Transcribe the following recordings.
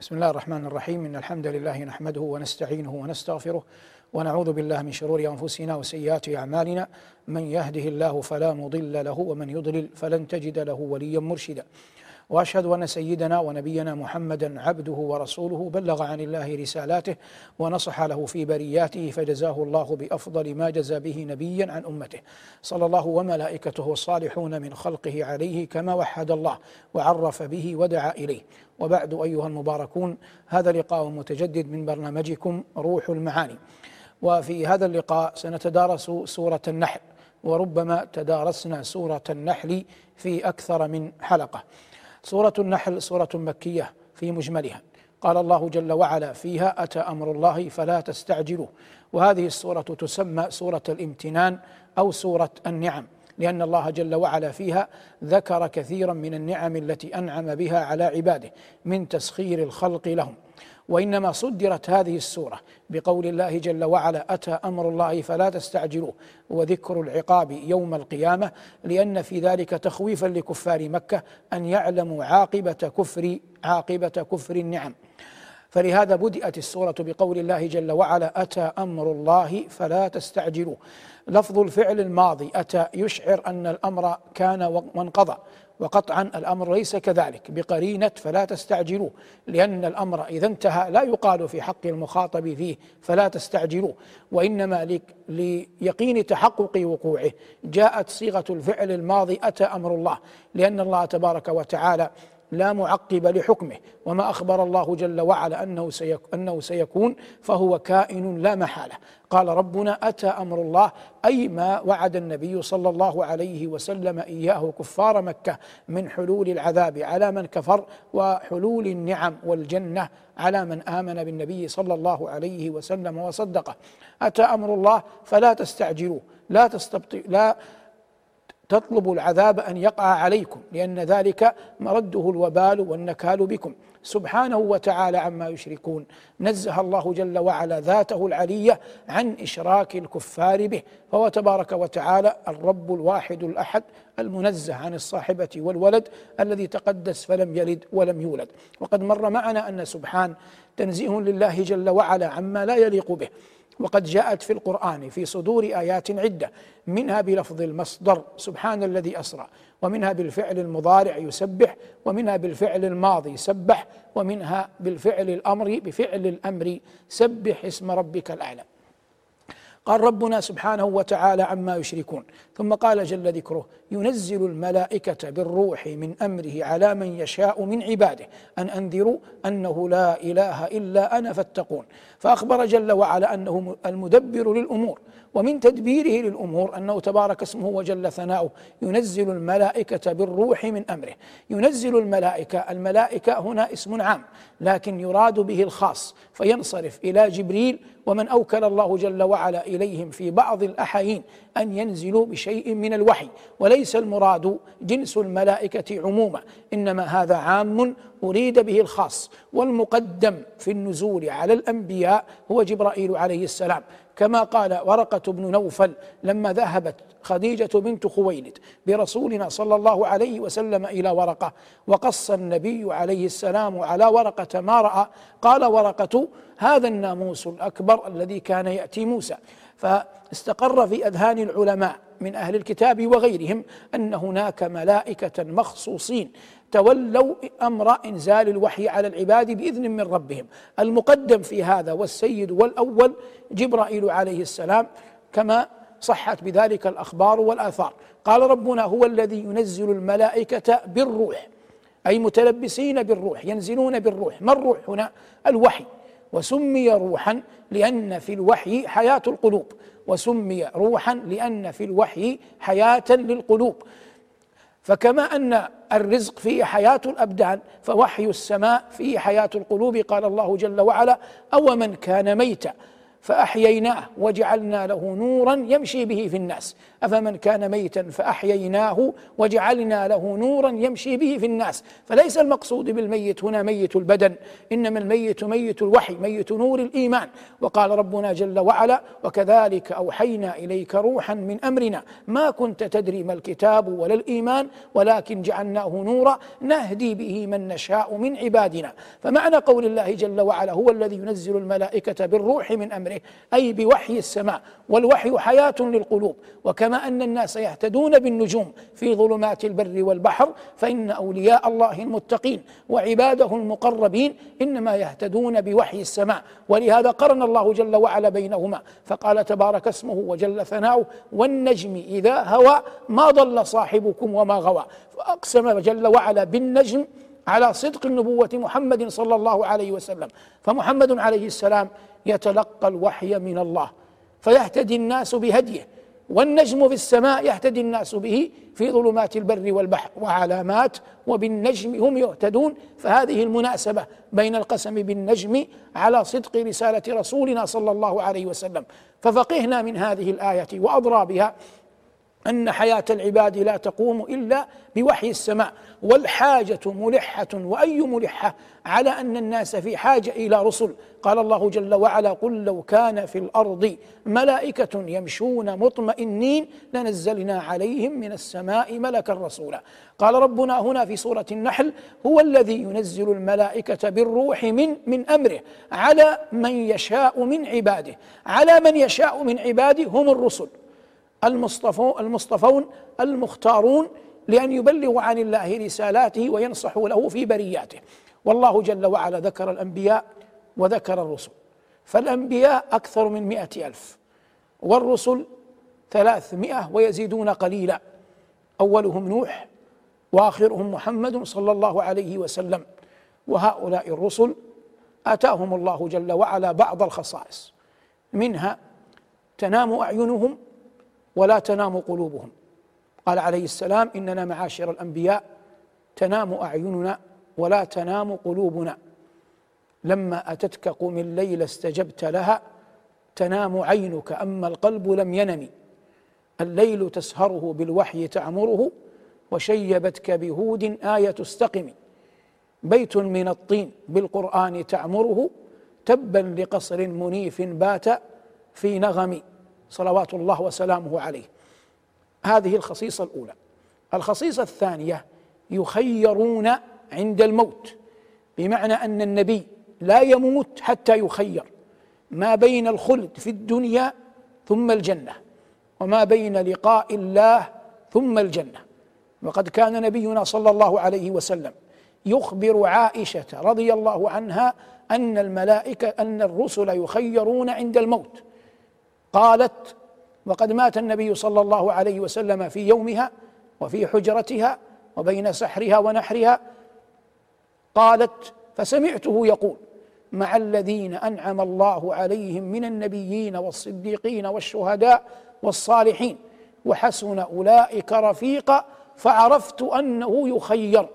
بسم الله الرحمن الرحيم إن الحمد لله نحمده ونستعينه ونستغفره ونعوذ بالله من شرور أنفسنا وسيئات أعمالنا من يهده الله فلا مضل له ومن يضلل فلن تجد له وليا مرشدا وأشهد أن سيدنا ونبينا محمدا عبده ورسوله بلغ عن الله رسالاته ونصح له في برياته فجزاه الله بأفضل ما جزى به نبيا عن أمته. صلى الله وملائكته الصالحون من خلقه عليه كما وحد الله وعرف به ودعا إليه. وبعد أيها المباركون هذا لقاء متجدد من برنامجكم روح المعاني. وفي هذا اللقاء سنتدارس سورة النحل وربما تدارسنا سورة النحل في أكثر من حلقة. سورة النحل سورة مكية في مجملها. قال الله جل وعلا فيها أتى أمر الله فلا تستعجلوه. وهذه السورة تسمى سورة الامتنان أو سورة النعم لأن الله جل وعلا فيها ذكر كثيرا من النعم التي أنعم بها على عباده من تسخير الخلق لهم. وإنما صدرت هذه السورة بقول الله جل وعلا أتى أمر الله فلا تستعجلوه وذكر العقاب يوم القيامة لأن في ذلك تخويفا لكفار مكة أن يعلموا عاقبة كفر عاقبة كفر النعم. فلهذا بدأت السورة بقول الله جل وعلا أتى أمر الله فلا تستعجلوه. لفظ الفعل الماضي أتى يشعر أن الأمر كان وانقضى. وقطعا الأمر ليس كذلك بقرينة فلا تستعجلوه لأن الأمر إذا انتهى لا يقال في حق المخاطب فيه فلا تستعجلوه وإنما ليقين تحقق وقوعه جاءت صيغة الفعل الماضي أتى أمر الله لأن الله تبارك وتعالى لا معقب لحكمه. وما أخبر الله جل وعلا أنه أنه سيكون فهو كائن لا محالة. قال ربنا أتى أمر الله أي ما وعد النبي صلى الله عليه وسلم إياه كفار مكة من حلول العذاب على من كفر وحلول النعم والجنة على من آمن بالنبي صلى الله عليه وسلم وصدقه. أتى أمر الله فلا تستعجلوه لا تستبطئ لا تطلب العذاب أن يقع عليكم لأن ذلك مرده الوبال والنكال بكم. سبحانه وتعالى عما يشركون. نزه الله جل وعلا ذاته العلية عن إشراك الكفار به. فهو تبارك وتعالى الرب الواحد الأحد المنزه عن الصاحبة والولد الذي تقدس فلم يلد ولم يولد. وقد مر معنا أن سبحان تنزيه لله جل وعلا عما لا يليق به. وقد جاءت في القرآن في صدور آيات عدة منها بلفظ المصدر سبحان الذي أسرى ومنها بالفعل المضارع يسبح ومنها بالفعل الماضي سبح ومنها بالفعل الأمر بفعل الأمر سبح اسم ربك الأعلى. قال ربنا سبحانه وتعالى عما يشركون. ثم قال جل ذكره ينزل الملائكة بالروح من أمره على من يشاء من عباده أن أنذروا أنه لا إله إلا أنا فاتقون. فأخبر جل وعلا أنه المدبر للأمور ومن تدبيره للأمور أنه تبارك اسمه وجل ثناؤه ينزل الملائكة بالروح من أمره. ينزل الملائكة الملائكة هنا اسم عام لكن يراد به الخاص فينصرف إلى جبريل ومن أوكل الله جل وعلا إليهم في بعض الأحايين أن ينزلوا بشيء من الوحي وليس المراد جنس الملائكة عموما إنما هذا عام أريد به الخاص والمقدم في النزول على الأنبياء هو جبرائيل عليه السلام. كما قال ورقة بن نوفل لما ذهبت خديجة بنت خويلد برسولنا صلى الله عليه وسلم إلى ورقة وقص النبي عليه السلام على ورقة ما رأى قال ورقة هذا الناموس الأكبر الذي كان يأتي موسى. فاستقر في أذهان العلماء من أهل الكتاب وغيرهم أن هناك ملائكة مخصوصين تولوا أمر إنزال الوحي على العباد بإذن من ربهم. المقدم في هذا والسيد والأول جبرائيل عليه السلام كما صحت بذلك الأخبار والآثار. قال ربنا هو الذي ينزل الملائكة بالروح أي متلبسين بالروح ينزلون بالروح. ما الروح هنا؟ الوحي. وسمي روحا لأن في الوحي حياة القلوب. وسمي روحا لأن في الوحي حياة للقلوب. فكما أن الرزق فيه حياة الأبدان فوحي السماء فيه حياة القلوب قال الله جل وعلا أو من كان ميتا. فأحييناه وجعلنا له نورا يمشي به في الناس. أفمن كان ميتا فأحييناه وجعلنا له نورا يمشي به في الناس. فليس المقصود بالميت هنا ميت البدن إنما الميت ميت الوحي ميت نور الإيمان. وقال ربنا جل وعلا وكذلك أوحينا إليك روحا من أمرنا. ما كنت تدري ما الكتاب ولا الإيمان ولكن جعلناه نورا نهدي به من نشاء من عبادنا. فمعنى قول الله جل وعلا هو الذي ينزل الملائكة بالروح من أمره. امره أي بوحي السماء والوحي حياة للقلوب. وكما أن الناس يهتدون بالنجوم في ظلمات البر والبحر فإن أولياء الله المتقين وعباده المقربين إنما يهتدون بوحي السماء. ولهذا قرن الله جل وعلا بينهما فقال تبارك اسمه وجل ثناؤه والنجم إذا هوى ما ضل صاحبكم وما غوى. فأقسم جل وعلا بالنجم على صدق النبوة محمد صلى الله عليه وسلم. فمحمد عليه السلام يتلقى الوحي من الله فيهتدي الناس بهديه والنجم في السماء يهتدي الناس به في ظلمات البر والبحر وعلامات وبالنجم هم يهتدون. فهذه المناسبة بين القسم بالنجم على صدق رسالة رسولنا صلى الله عليه وسلم. ففقهنا من هذه الآية وأضرابها أن حياة العباد لا تقوم إلا بوحي السماء والحاجة ملحة وأي ملحة؟ على أن الناس في حاجة إلى رسل. قال الله جل وعلا قل لو كان في الأرض ملائكة يمشون مطمئنين لنزلنا عليهم من السماء ملكا رسولا. قال ربنا هنا في سورة النحل هو الذي ينزل الملائكة بالروح من من أمره على من يشاء من عباده على من يشاء من عباده هم الرسل. المصطفون المصطفون المختارون لأن يبلغوا عن الله رسالاته وينصحوا له في برياته. والله جل وعلا ذكر الأنبياء وذكر الرسل. فالأنبياء أكثر من مئة ألف والرسل ثلاثمائة ويزيدون قليلا. أولهم نوح وآخرهم محمد صلى الله عليه وسلم. وهؤلاء الرسل آتاهم الله جل وعلا بعض الخصائص. منها تنام أعينهم ولا تنام قلوبهم. قال عليه السلام إننا معاشر الأنبياء تنام أعيننا ولا تنام قلوبنا. لما أتتك قم الليل استجبت لها تنام عينك أما القلب لم ينم. الليل تسهره بالوحي تعمره وشيبتك بهود آية استقم بيت من الطين بالقرآن تعمره تبا لقصر منيف بات في نغم. صلوات الله وسلامه عليه. هذه الخصيصة الأولى. الخصيصة الثانية يخيرون عند الموت. بمعنى أن النبي لا يموت حتى يخير. ما بين الخلد في الدنيا ثم الجنة وما بين لقاء الله ثم الجنة. وقد كان نبينا صلى الله عليه وسلم يخبر عائشة رضي الله عنها أن الملائكة أن الرسل يخيرون عند الموت. قالت وقد مات النبي صلى الله عليه وسلم في يومها وفي حجرتها وبين سحرها ونحرها. قالت فسمعته يقول مع الذين أنعم الله عليهم من النبيين والصديقين والشهداء والصالحين وحسن أولئك رفيقا فعرفت أنه يخير.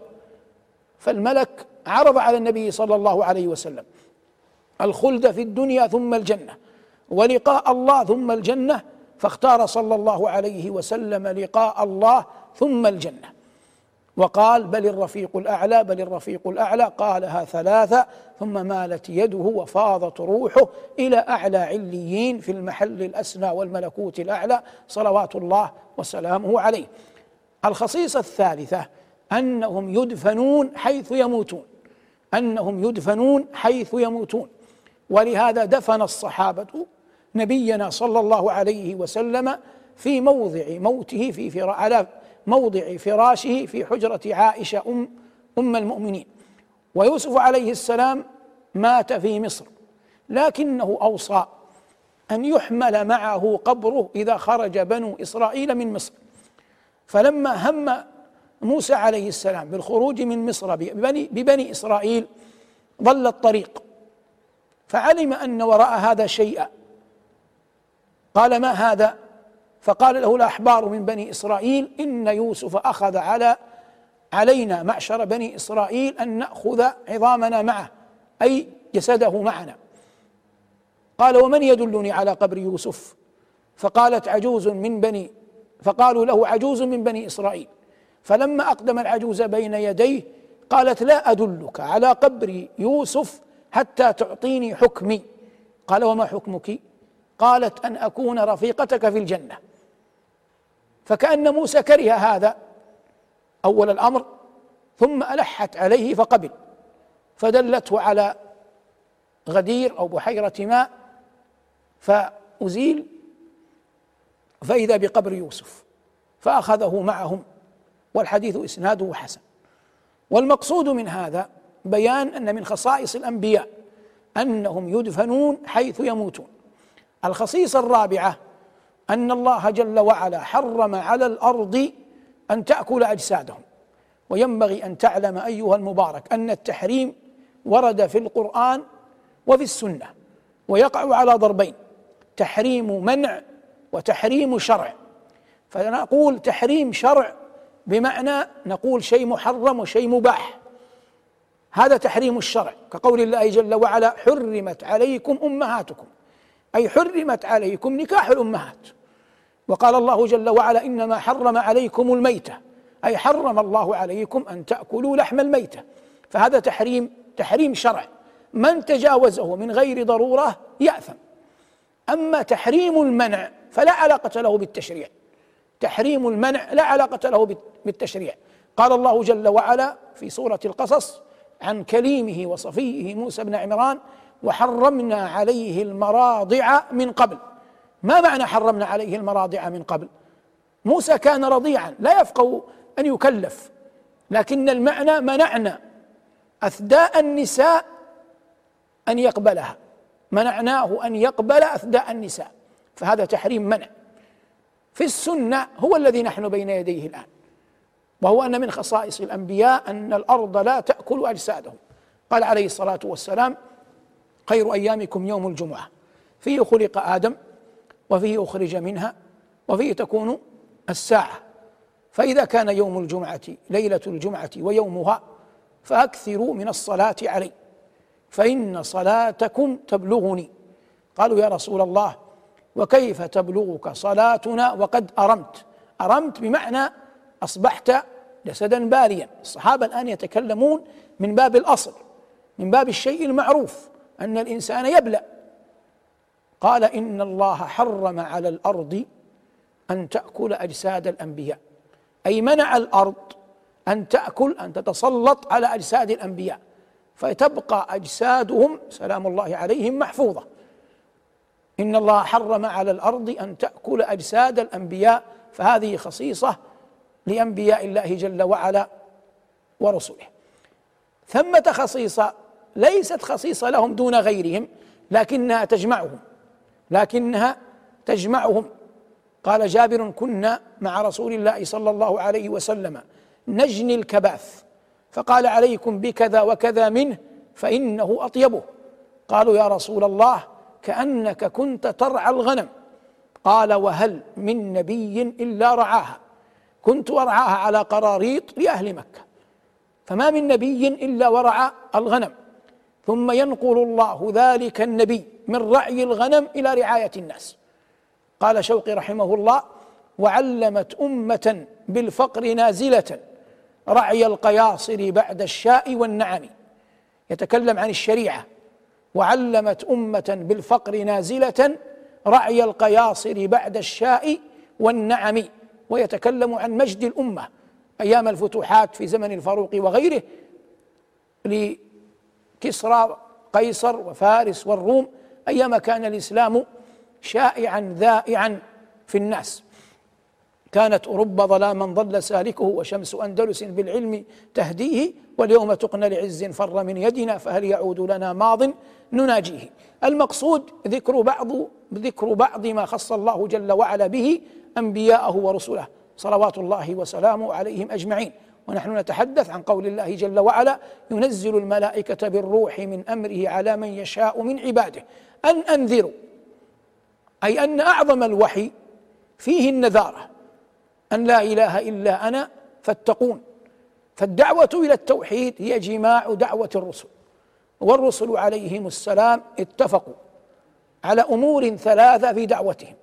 فالملك عرض على النبي صلى الله عليه وسلم الخلد في الدنيا ثم الجنة. ولقاء الله ثم الجنة فاختار صلى الله عليه وسلم لقاء الله ثم الجنة. وقال بل الرفيق الأعلى بل الرفيق الأعلى. قالها ثلاثة ثم مالت يده وفاضت روحه إلى أعلى عليين في المحل الأسنى والملكوت الأعلى صلوات الله وسلامه عليه. الخصيصة الثالثة أنهم يدفنون حيث يموتون. أنهم يدفنون حيث يموتون. ولهذا دفن الصحابة نبينا صلى الله عليه وسلم في موضع موته في على موضع فراشه في حجرة عائشة أم أم المؤمنين. ويوسف عليه السلام مات في مصر لكنه أوصى أن يحمل معه قبره إذا خرج بنو إسرائيل من مصر. فلما هم موسى عليه السلام بالخروج من مصر ببني, ببني إسرائيل ضل الطريق. فعلم أن وراء هذا شيئا. قال ما هذا؟ فقال له الأحبار من بني إسرائيل إن يوسف أخذ على علينا معشر بني إسرائيل أن نأخذ عظامنا معه أي جسده معنا. قال ومن يدلني على قبر يوسف؟ فقالت عجوز من بني فقالوا له عجوز من بني إسرائيل. فلما أقدم العجوز بين يديه قالت لا أدلك على قبر يوسف حتى تعطيني حكمي. قال وما حكمك؟ قالت أن أكون رفيقتك في الجنة. فكأن موسى كره هذا أول الأمر ثم ألحت عليه فقبل فدلته على غدير أو بحيرة ماء فأزيل فإذا بقبر يوسف فأخذه معهم والحديث إسناده حسن. والمقصود من هذا بيان أن من خصائص الأنبياء أنهم يدفنون حيث يموتون. الخصيصه الرابعة أن الله جل وعلا حرم على الأرض أن تأكل أجسادهم وينبغي أن تعلم أيها المبارك أن التحريم ورد في القرآن وفي السنة ويقع على ضربين تحريم منع وتحريم شرع. فنقول تحريم شرع بمعنى نقول شيء محرم وشيء مباح. هذا تحريم الشرع كقول الله جل وعلا حرمت عليكم أمهاتكم. أي حرمت عليكم نكاح الأمهات. وقال الله جل وعلا إنما حرم عليكم الميتة. أي حرم الله عليكم أن تأكلوا لحم الميتة. فهذا تحريم تحريم شرع. من تجاوزه من غير ضرورة يأثم. أما تحريم المنع فلا علاقة له بالتشريع. تحريم المنع لا علاقة له بالتشريع. قال الله جل وعلا في سورة القصص عن كليمه وصفيه موسى بن عمران وحرمنا عليه المراضع من قبل. ما معنى حرمنا عليه المراضع من قبل؟ موسى كان رضيعا لا يفقه أن يكلف لكن المعنى منعنا أثداء النساء أن يقبلها. منعناه أن يقبل أثداء النساء فهذا تحريم منع. في السنة هو الذي نحن بين يديه الآن. وهو أن من خصائص الأنبياء أن الأرض لا تأكل أجسادهم. قال عليه الصلاة والسلام خير أيامكم يوم الجمعة. فيه خلق آدم وفيه أخرج منها وفيه تكون الساعة. فإذا كان يوم الجمعة ليلة الجمعة ويومها فأكثروا من الصلاة علي. فإن صلاتكم تبلغني. قالوا يا رسول الله وكيف تبلغك صلاتنا وقد أرمت؟ أرمت بمعنى أصبحت جسدا باريا. الصحابة الآن يتكلمون من باب الأصل من باب الشيء المعروف أن الإنسان يبلى قال إن الله حرم على الأرض أن تأكل أجساد الأنبياء. أي منع الأرض أن تأكل أن تتسلط على أجساد الأنبياء. فتبقى أجسادهم سلام الله عليهم محفوظة. إن الله حرم على الأرض أن تأكل أجساد الأنبياء. فهذه خصيصة لأنبياء الله جل وعلا ورسله. ثمة خصيصة ليست خصيصة لهم دون غيرهم لكنها تجمعهم لكنها تجمعهم. قال جابر كنا مع رسول الله صلى الله عليه وسلم نجني الكباث فقال عليكم بكذا وكذا منه فإنه أطيبه. قالوا يا رسول الله كأنك كنت ترعى الغنم. قال وهل من نبي إلا رعاها. كنت أرعاها على قراريط لأهل مكة. فما من نبي إلا ورعى الغنم. ثم ينقل الله ذلك النبي من رعي الغنم إلى رعاية الناس. قال شوقي رحمه الله وعلمت أمة بالفقر نازلة رعي القياصر بعد الشاء والنعم يتكلم عن الشريعة. وعلمت أمة بالفقر نازلة رعي القياصر بعد الشاء والنعم ويتكلم عن مجد الأمة أيام الفتوحات في زمن الفاروق وغيره لكسرى قيصر وفارس والروم أيام كان الإسلام شائعا ذائعا في الناس. كانت أوروبا ظلاما ظل سالكه وشمس أندلس بالعلم تهديه واليوم تقنى لعز فر من يدنا فهل يعود لنا ماض نناجيه؟ المقصود ذكر بعض ذكر بعض ما خص الله جل وعلا به أنبياءه ورسله. صلوات الله وسلامه عليهم أجمعين. ونحن نتحدث عن قول الله جل وعلا ينزل الملائكة بالروح من أمره على من يشاء من عباده. أن أنذروا. أي أن أعظم الوحي فيه النذارة. أن لا إله إلا أنا فاتقون. فالدعوة إلى التوحيد هي جماع دعوة الرسل. والرسل عليهم السلام اتفقوا على أمور ثلاثة في دعوتهم.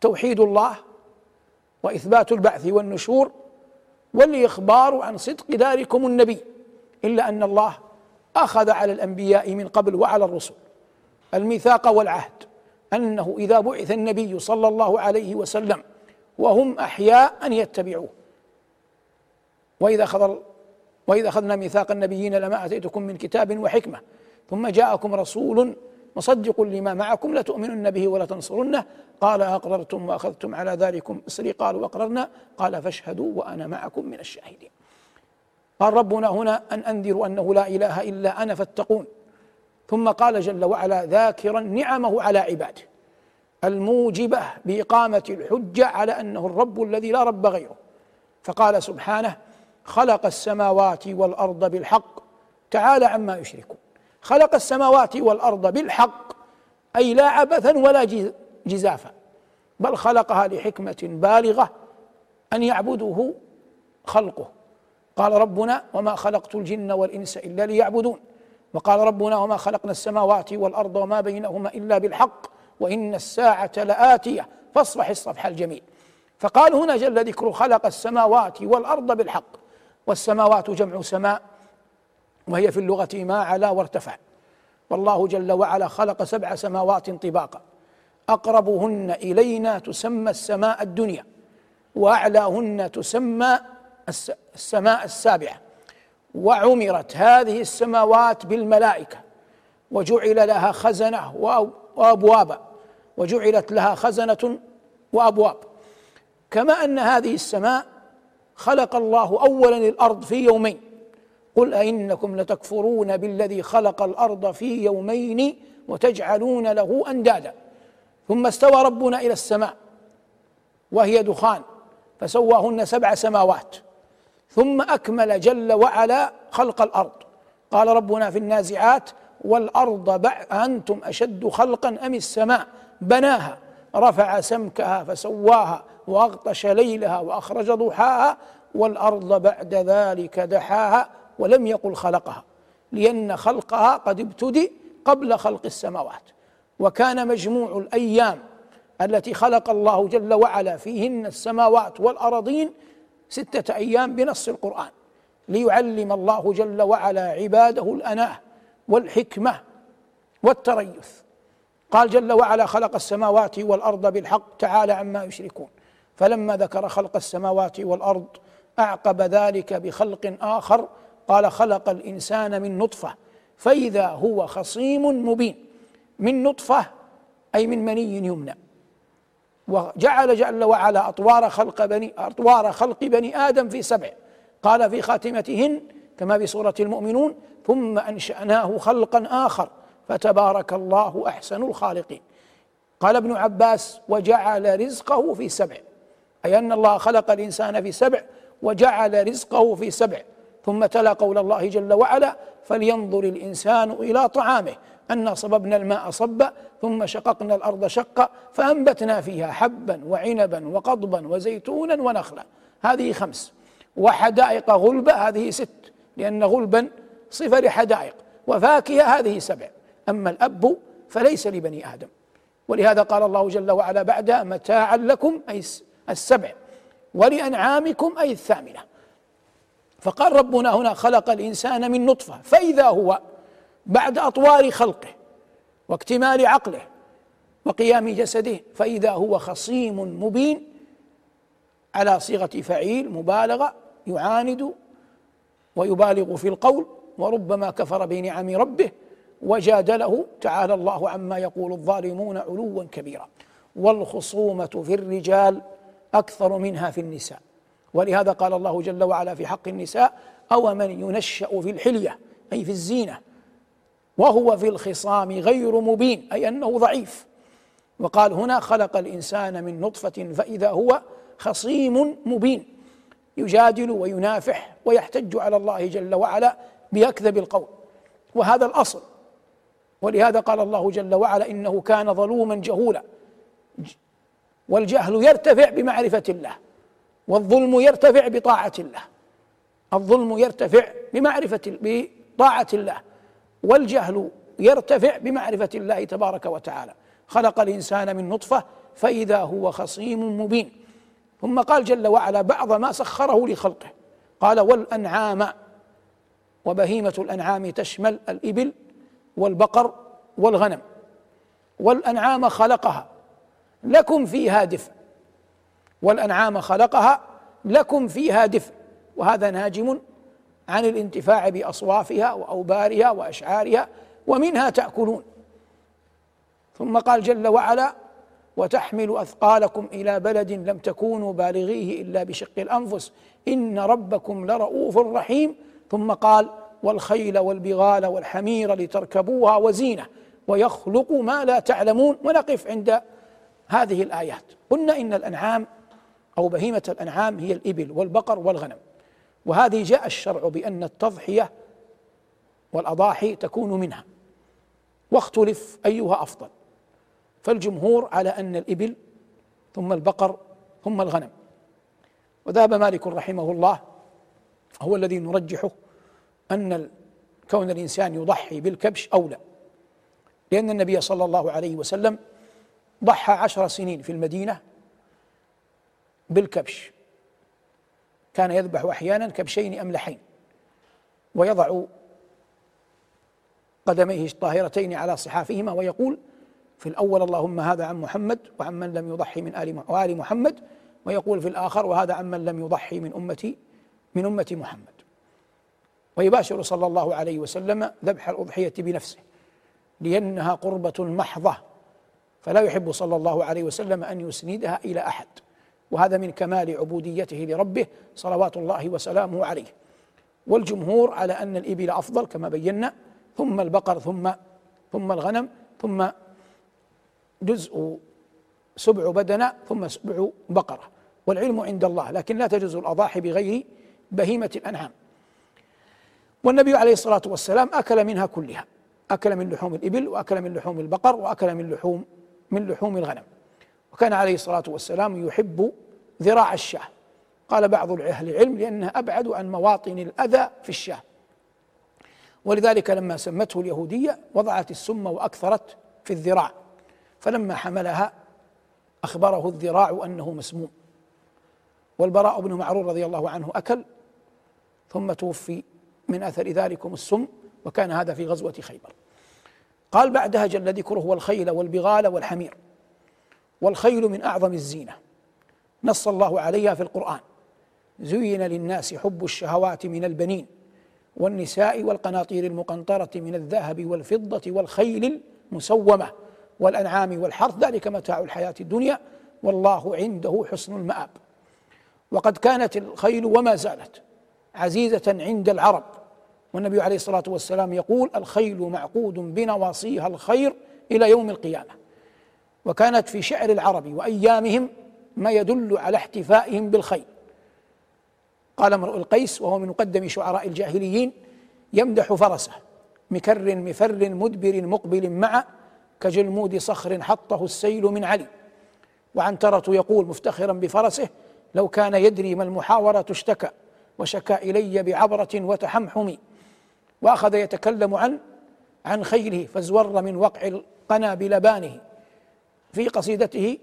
توحيد الله وإثبات البعث والنشور والإخبار عن صدق ذلكم النبي إلا أن الله أخذ على الأنبياء من قبل وعلى الرسل. الميثاق والعهد أنه إذا بعث النبي صلى الله عليه وسلم وهم أحياء أن يتبعوه. وإذا أخذ وإذا أخذنا ميثاق النبيين لما آتيتكم من كتاب وحكمة ثم جاءكم رسول مصدق لما معكم لتؤمنن به ولتنصرنه. قال أقررتم وأخذتم على ذلكم إصري قالوا أقررنا. قال فاشهدوا وأنا معكم من الشاهدين. قال ربنا هنا أن أنذروا أنه لا إله إلا أنا فاتقون. ثم قال جل وعلا ذاكرا نعمه على عباده. الموجبة بإقامة الحجة على أنه الرب الذي لا رب غيره. فقال سبحانه خلق السماوات والأرض بالحق. تعالى عما يشركون. خلق السماوات والأرض بالحق أي لا عبثا ولا جزافا بل خلقها لحكمة بالغة أن يعبده خلقه. قال ربنا وما خلقت الجن والإنس إلا ليعبدون وقال ربنا وما خلقنا السماوات والأرض وما بينهما إلا بالحق وإن الساعة لآتية فاصفح الصفح الجميل. فقال هنا جل ذكر خلق السماوات والأرض بالحق والسماوات جمع سماء وهي في اللغة ما علا وارتفع. والله جل وعلا خلق سبع سماوات طباقا. أقربهن إلينا تسمى السماء الدنيا وأعلاهن تسمى السماء السابعة. وعمرت هذه السماوات بالملائكة وجعل لها خزنة وأبوابا وجعلت لها خزنة وأبواب. كما أن هذه السماء خلق الله أولا الأرض في يومين. قل أئنكم لتكفرون بالذي خلق الأرض في يومين وتجعلون له أندادا. ثم استوى ربنا إلى السماء وهي دخان فسواهن سبع سماوات. ثم أكمل جل وعلا خلق الأرض. قال ربنا في النازعات والأرض أنتم أشد خلقا أم السماء؟ بناها. رفع سمكها فسواها وأغطش ليلها وأخرج ضحاها. والأرض بعد ذلك دحاها ولم يقل خلقها لأن خلقها قد ابتدئ قبل خلق السماوات. وكان مجموع الأيام التي خلق الله جل وعلا فيهن السماوات والأراضين ستة أيام بنص القرآن ليعلم الله جل وعلا عباده الأناة والحكمة والتريث. قال جل وعلا خلق السماوات والأرض بالحق تعالى عما يشركون. فلما ذكر خلق السماوات والأرض أعقب ذلك بخلق آخر قال خلق الإنسان من نطفة فإذا هو خصيم مبين. من نطفة أي من مني يمنى. وجعل جل وعلا أطوار خلق بني أطوار خلق بني آدم في سبع. قال في خاتمتهن كما في سورة المؤمنون ثم أنشأناه خلقا آخر فتبارك الله أحسن الخالقين. قال ابن عباس وجعل رزقه في سبع. أي أن الله خلق الإنسان في سبع وجعل رزقه في سبع. ثم تلا قول الله جل وعلا فلينظر الإنسان إلى طعامه. انا صببنا الماء صبا ثم شققنا الأرض شقا فأنبتنا فيها حبا وعنبا وقضبا وزيتونا ونخلا. هذه خمس. وحدائق غلبة هذه ست. لأن غلبا صفة لحدائق. وفاكهة هذه سبع. أما الأب فليس لبني آدم. ولهذا قال الله جل وعلا بعدها متاعا لكم أي السبع. ولأنعامكم أي الثامنة. فقال ربنا هنا خلق الإنسان من نطفة فإذا هو بعد أطوار خلقه واكتمال عقله وقيام جسده فإذا هو خصيم مبين على صيغة فعيل مبالغة يعاند ويبالغ في القول وربما كفر بنعم ربه وجادله تعالى الله عما يقول الظالمون علوا كبيرا. والخصومة في الرجال أكثر منها في النساء. ولهذا قال الله جل وعلا في حق النساء أو من ينشأ في الحلية أي في الزينة وهو في الخصام غير مبين أي أنه ضعيف. وقال هنا خلق الإنسان من نطفة فإذا هو خصيم مبين. يجادل وينافح ويحتج على الله جل وعلا بأكذب القول. وهذا الأصل. ولهذا قال الله جل وعلا إنه كان ظلوما جهولا. والجهل يرتفع بمعرفة الله. والظلم يرتفع بطاعة الله. الظلم يرتفع بمعرفة بطاعة الله. والجهل يرتفع بمعرفة الله تبارك وتعالى. خلق الإنسان من نطفة فإذا هو خصيم مبين. ثم قال جل وعلا بعض ما سخره لخلقه. قال والأنعام وبهيمة الأنعام تشمل الإبل والبقر والغنم. والأنعام خلقها. لكم فيها دفء. والأنعام خلقها لكم فيها دفء وهذا ناجم عن الانتفاع بأصوافها وأوبارها وأشعارها ومنها تأكلون. ثم قال جل وعلا وتحمل أثقالكم إلى بلد لم تكونوا بالغيه إلا بشق الأنفس إن ربكم لرؤوف رحيم. ثم قال والخيل والبغال والحمير لتركبوها وزينة ويخلق ما لا تعلمون. ونقف عند هذه الآيات. قلنا إن الأنعام أو بهيمة الأنعام هي الإبل والبقر والغنم. وهذه جاء الشرع بأن التضحية والأضاحي تكون منها. واختلف أيها أفضل. فالجمهور على أن الإبل ثم البقر ثم الغنم. وذهب مالك رحمه الله هو الذي نرجحه أن كون الإنسان يضحي بالكبش أولى. لأن النبي صلى الله عليه وسلم ضحى عشر سنين في المدينة بالكبش. كان يذبح أحيانا كبشين أملحين ويضع قدميه الطاهرتين على صحافهما ويقول في الأول اللهم هذا عن محمد وعمن لم يضحي من آل وآل محمد ويقول في الآخر وهذا عمن لم يضحي من أمتي من أمة محمد. ويباشر صلى الله عليه وسلم ذبح الأضحية بنفسه لانها قربة محضة فلا يحب صلى الله عليه وسلم أن يسندها إلى أحد. وهذا من كمال عبوديته لربه صلوات الله وسلامه عليه. والجمهور على أن الإبل أفضل كما بينا ثم البقر ثم ثم الغنم ثم جزء سبع بدنة ثم سبع بقرة. والعلم عند الله لكن لا تجوز الأضاحي بغير بهيمة الأنعام. والنبي عليه الصلاة والسلام أكل منها كلها. أكل من لحوم الإبل وأكل من لحوم البقر وأكل من لحوم من لحوم الغنم. وكان عليه الصلاة والسلام يحب ذراع الشاه. قال بعض أهل العلم لأنها أبعد عن مواطن الأذى في الشاه. ولذلك لما سمته اليهودية وضعت السم وأكثرت في الذراع فلما حملها أخبره الذراع أنه مسموم. والبراء بن معرور رضي الله عنه أكل ثم توفي من أثر ذلكم السم وكان هذا في غزوة خيبر. قال بعدها جل ذكره والخيل والبغال والحمير. والخيل من أعظم الزينة. نص الله عليها في القرآن. زين للناس حب الشهوات من البنين والنساء والقناطير المقنطرة من الذهب والفضة والخيل المسومة والأنعام والحرث. ذلك متاع الحياة الدنيا. والله عنده حسن المآب. وقد كانت الخيل وما زالت عزيزة عند العرب. والنبي عليه الصلاة والسلام يقول الخيل معقود بنواصيها الخير إلى يوم القيامة. وكانت في شعر العرب وأيامهم ما يدل على احتفائهم بالخيل قال امرؤ القيس وهو من مقدم شعراء الجاهليين يمدح فرسه مكر مفر مدبر مقبل مع كجلمود صخر حطه السيل من علي. وعنترة يقول مفتخرا بفرسه لو كان يدري ما المحاورة اشتكى وشكا إلي بعبرة وتحمحم وأخذ يتكلم عن عن خيله فازور من وقع القنا بلبانه. في قصيدته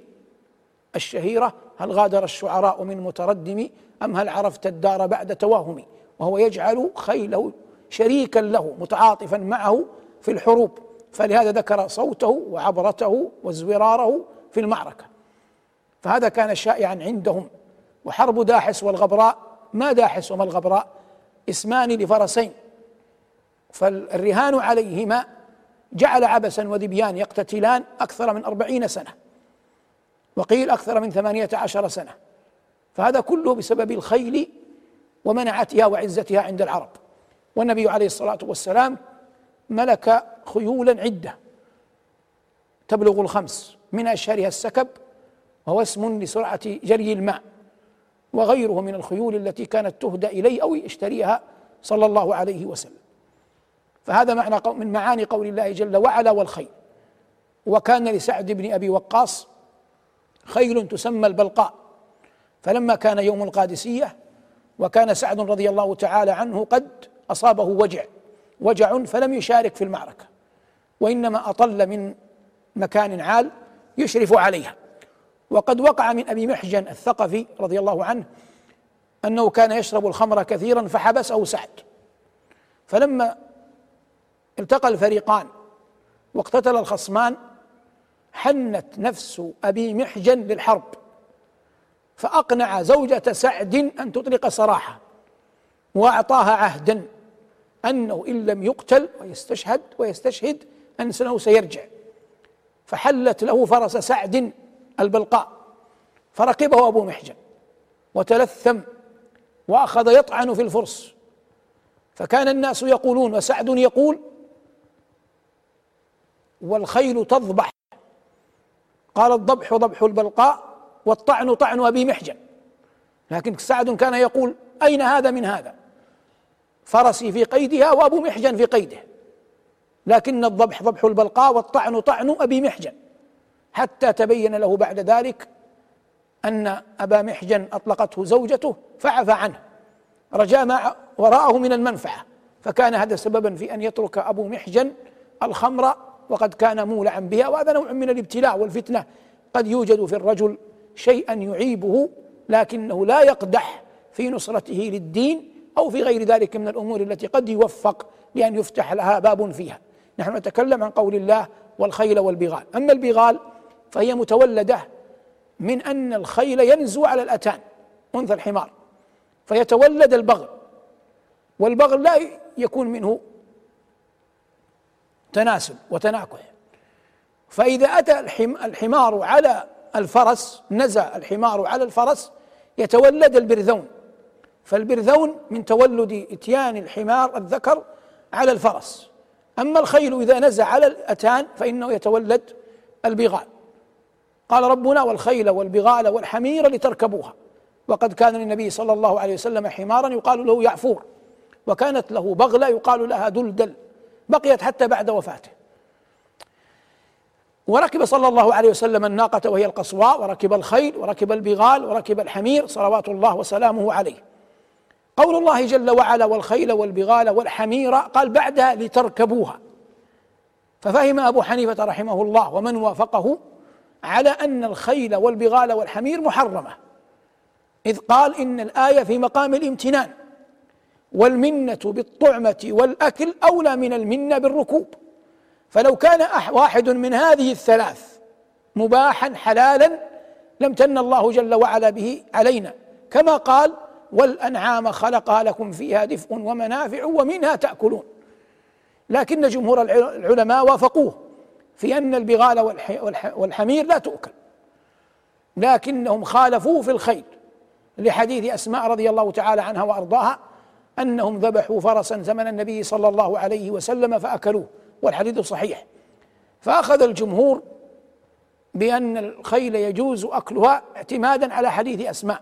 الشهيرة هل غادر الشعراء من متردم أم هل عرفت الدار بعد توهم؟ وهو يجعل خيله شريكا له متعاطفا معه في الحروب. فلهذا ذكر صوته وعبرته وزوراره في المعركة. فهذا كان شائعا عندهم. وحرب داحس والغبراء ما داحس وما الغبراء؟ اسمان لفرسين. فالرهان عليهما جعل عبسا وذبيان يقتتلان أكثر من أربعين سنة وقيل أكثر من ثمانية عشر سنة. فهذا كله بسبب الخيل ومنعتها وعزتها عند العرب. والنبي عليه الصلاة والسلام ملك خيولا عدة. تبلغ الخمس من أشهرها السكب وهو اسم لسرعة جري الماء وغيره من الخيول التي كانت تهدى إليه أو يشتريها صلى الله عليه وسلم. فهذا معنى من معاني قول الله جل وعلا والخيل وكان لسعد بن أبي وقاص خيل تسمى البلقاء. فلما كان يوم القادسية وكان سعد رضي الله تعالى عنه قد أصابه وجع وجع فلم يشارك في المعركة وإنما أطل من مكان عال يشرف عليها. وقد وقع من أبي محجن الثقفي رضي الله عنه أنه كان يشرب الخمر كثيرا فحبسه سعد. فلما التقى الفريقان واقتتل الخصمان حنت نفس أبي محجن للحرب فأقنع زوجة سعد أن تطلق سراحة وأعطاها عهدا أنه إن لم يقتل ويستشهد ويستشهد انه سيرجع. فحلت له فرس سعد البلقاء فركبه أبو محجن وتلثم وأخذ يطعن في الفرس. فكان الناس يقولون وسعد يقول والخيل تضبح قال الضبح ضبح البلقاء والطعن طعن أبي محجن. لكن سعد كان يقول أين هذا من هذا؟ فرسي في قيدها وأبو محجن في قيده. لكن الضبح ضبح البلقاء والطعن طعن أبي محجن. حتى تبين له بعد ذلك أن أبا محجن أطلقته زوجته فعفى عنه رجاء ما وراءه من المنفعة. فكان هذا سببا في أن يترك أبو محجن الخمر وقد كان مولعا بها وهذا نوع من الابتلاء والفتنة. قد يوجد في الرجل شيئا يعيبه لكنه لا يقدح في نصرته للدين أو في غير ذلك من الأمور التي قد يوفق لأن يفتح لها باب فيها. نحن نتكلم عن قول الله والخيل والبغال. أما البغال فهي متولدة من أن الخيل ينزو على الأتان انثى الحمار فيتولد البغل والبغل لا يكون منه تناسل وتناكح فإذا أتى الحمار على الفرس نزى الحمار على الفرس يتولد البرذون. فالبرذون من تولد إتيان الحمار الذكر على الفرس. أما الخيل إذا نزى على الأتان فإنه يتولد البغال. قال ربنا والخيل والبغال والحمير لتركبوها وقد كان للنبي صلى الله عليه وسلم حمارا يقال له يعفور. وكانت له بغلة يقال لها دلدل. بقيت حتى بعد وفاته. وركب صلى الله عليه وسلم الناقة وهي القصواء وركب الخيل وركب البغال وركب الحمير صلوات الله وسلامه عليه. قول الله جل وعلا والخيل والبغال والحمير قال بعدها لتركبوها. ففهم أبو حنيفة رحمه الله ومن وافقه على أن الخيل والبغال والحمير محرمة. إذ قال إن الآية في مقام الامتنان. والمنة بالطعمة والأكل أولى من المنة بالركوب. فلو كان واحد من هذه الثلاث مباحا حلالا لم تن الله جل وعلا به علينا. كما قال والأنعام خلقها لكم فيها دفء ومنافع ومنها تأكلون. لكن جمهور العلماء وافقوه في أن البغال والحمير لا تؤكل. لكنهم خالفوه في الخيل لحديث أسماء رضي الله تعالى عنها وأرضاها أنهم ذبحوا فرسا زمن النبي صلى الله عليه وسلم فأكلوه والحديث صحيح. فأخذ الجمهور بأن الخيل يجوز أكلها اعتمادا على حديث أسماء.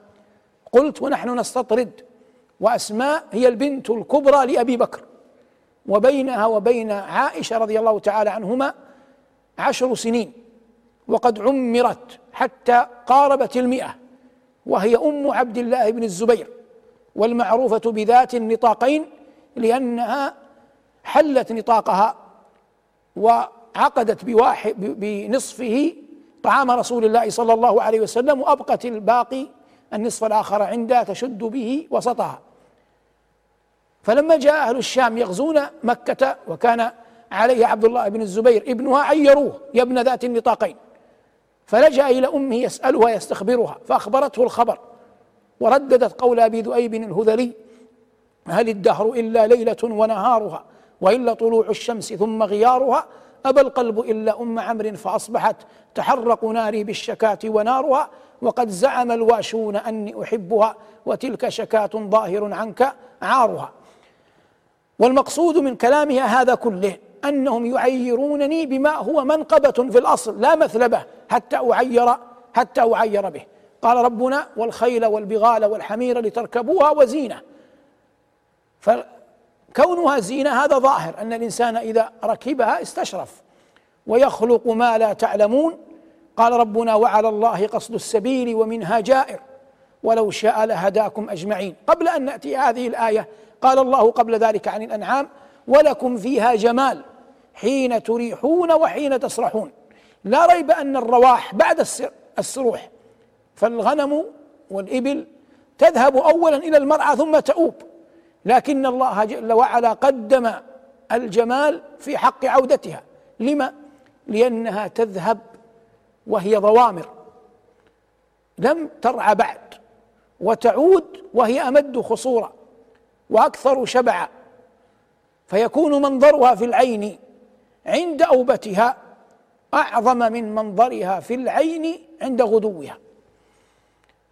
قلت ونحن نستطرد وأسماء هي البنت الكبرى لأبي بكر وبينها وبين عائشة رضي الله تعالى عنهما عشر سنين وقد عمرت حتى قاربت المئة وهي أم عبد الله بن الزبير. والمعروفة بذات النطاقين لأنها حلت نطاقها وعقدت بواحد بنصفه طعام رسول الله صلى الله عليه وسلم وأبقت الباقي النصف الآخر عندها تشد به وسطها. فلما جاء أهل الشام يغزون مكة وكان عليه عبد الله بن الزبير ابنها عيروه يا ابن ذات النطاقين. فلجأ إلى أمه يسألها يستخبرها فأخبرته الخبر. ورددت قول أبي ذؤيب الهذلي هل الدهر إلا ليلة ونهارها وإلا طلوع الشمس ثم غيارها؟ ابى القلب إلا أم عمرو فأصبحت تحرق ناري بالشكاة ونارها وقد زعم الواشون أني أحبها وتلك شكاة ظاهر عنك عارها. والمقصود من كلامها هذا كله أنهم يعيرونني بما هو منقبة في الأصل لا مثلبة حتى اعير حتى أعير به. قال ربنا والخيل والبغال والحمير لتركبوها وزينة. فكونها زينة هذا ظاهر أن الإنسان إذا ركبها استشرف. ويخلق ما لا تعلمون. قال ربنا وعلى الله قصد السبيل ومنها جائر. ولو شاء لهداكم أجمعين. قبل أن نأتي هذه الآية قال الله قبل ذلك عن الأنعام ولكم فيها جمال حين تريحون وحين تسرحون. لا ريب أن الرواح بعد السروح فالغنم والإبل تذهب أولا إلى المرعى ثم تؤوب. لكن الله جل وعلا قدم الجمال في حق عودتها. لما؟ لأنها تذهب وهي ضوامر. لم ترعى بعد. وتعود وهي أمد خصورا وأكثر شبعا. فيكون منظرها في العين عند أوبتها أعظم من منظرها في العين عند غدوها.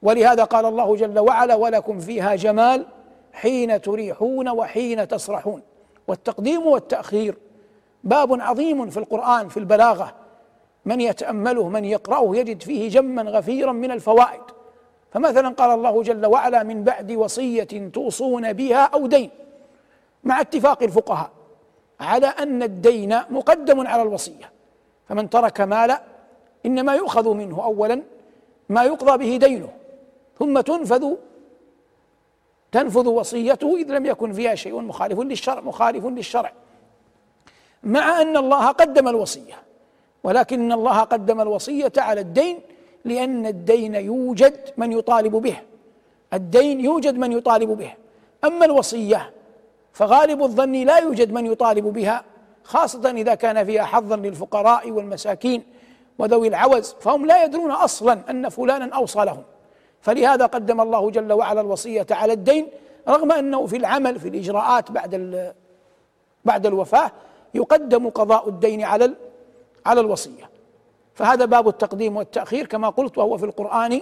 ولهذا قال الله جل وعلا ولكم فيها جمال حين تريحون وحين تسرحون والتقديم والتأخير باب عظيم في القرآن في البلاغة. من يتأمله من يقرأه يجد فيه جما غفيرا من الفوائد. فمثلا قال الله جل وعلا من بعد وصية توصون بها أو دين مع اتفاق الفقهاء على أن الدين مقدم على الوصية. فمن ترك مالا إنما يؤخذ منه أولا ما يقضى به دينه. ثم تنفذ تنفذ وصيته إذ لم يكن فيها شيء مخالف للشرع مخالف للشرع. مع أن الله قدم الوصية ولكن الله قدم الوصية على الدين لأن الدين يوجد من يطالب به. الدين يوجد من يطالب به. أما الوصية فغالب الظن لا يوجد من يطالب بها خاصة إذا كان فيها حظا للفقراء والمساكين وذوي العوز فهم لا يدرون أصلا أن فلانا أوصى لهم. فلهذا قدم الله جل وعلا الوصية على الدين رغم أنه في العمل في الإجراءات بعد بعد الوفاة يقدم قضاء الدين على على الوصية. فهذا باب التقديم والتأخير كما قلت وهو في القرآن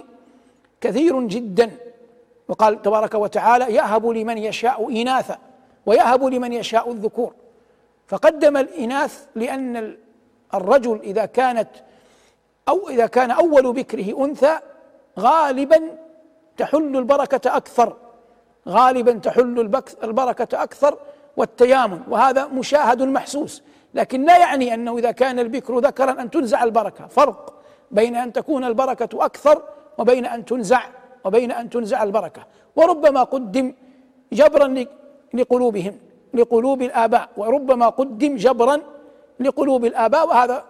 كثير جدا. وقال تبارك وتعالى يهب لمن يشاء إناثا ويهب لمن يشاء الذكور فقدم الإناث لأن الرجل إذا كانت أو إذا كان أول بكره أنثى غالبا تحل البركة أكثر. غالبا تحل البركة أكثر والتيامن وهذا مشاهد محسوس. لكن لا يعني أنه إذا كان البكر ذكرا أن تنزع البركة. فرق بين أن تكون البركة أكثر وبين أن تنزع وبين أن تنزع البركة. وربما قدم جبرا لقلوبهم لقلوب الآباء. وربما قدم جبرا لقلوب الآباء. وهذا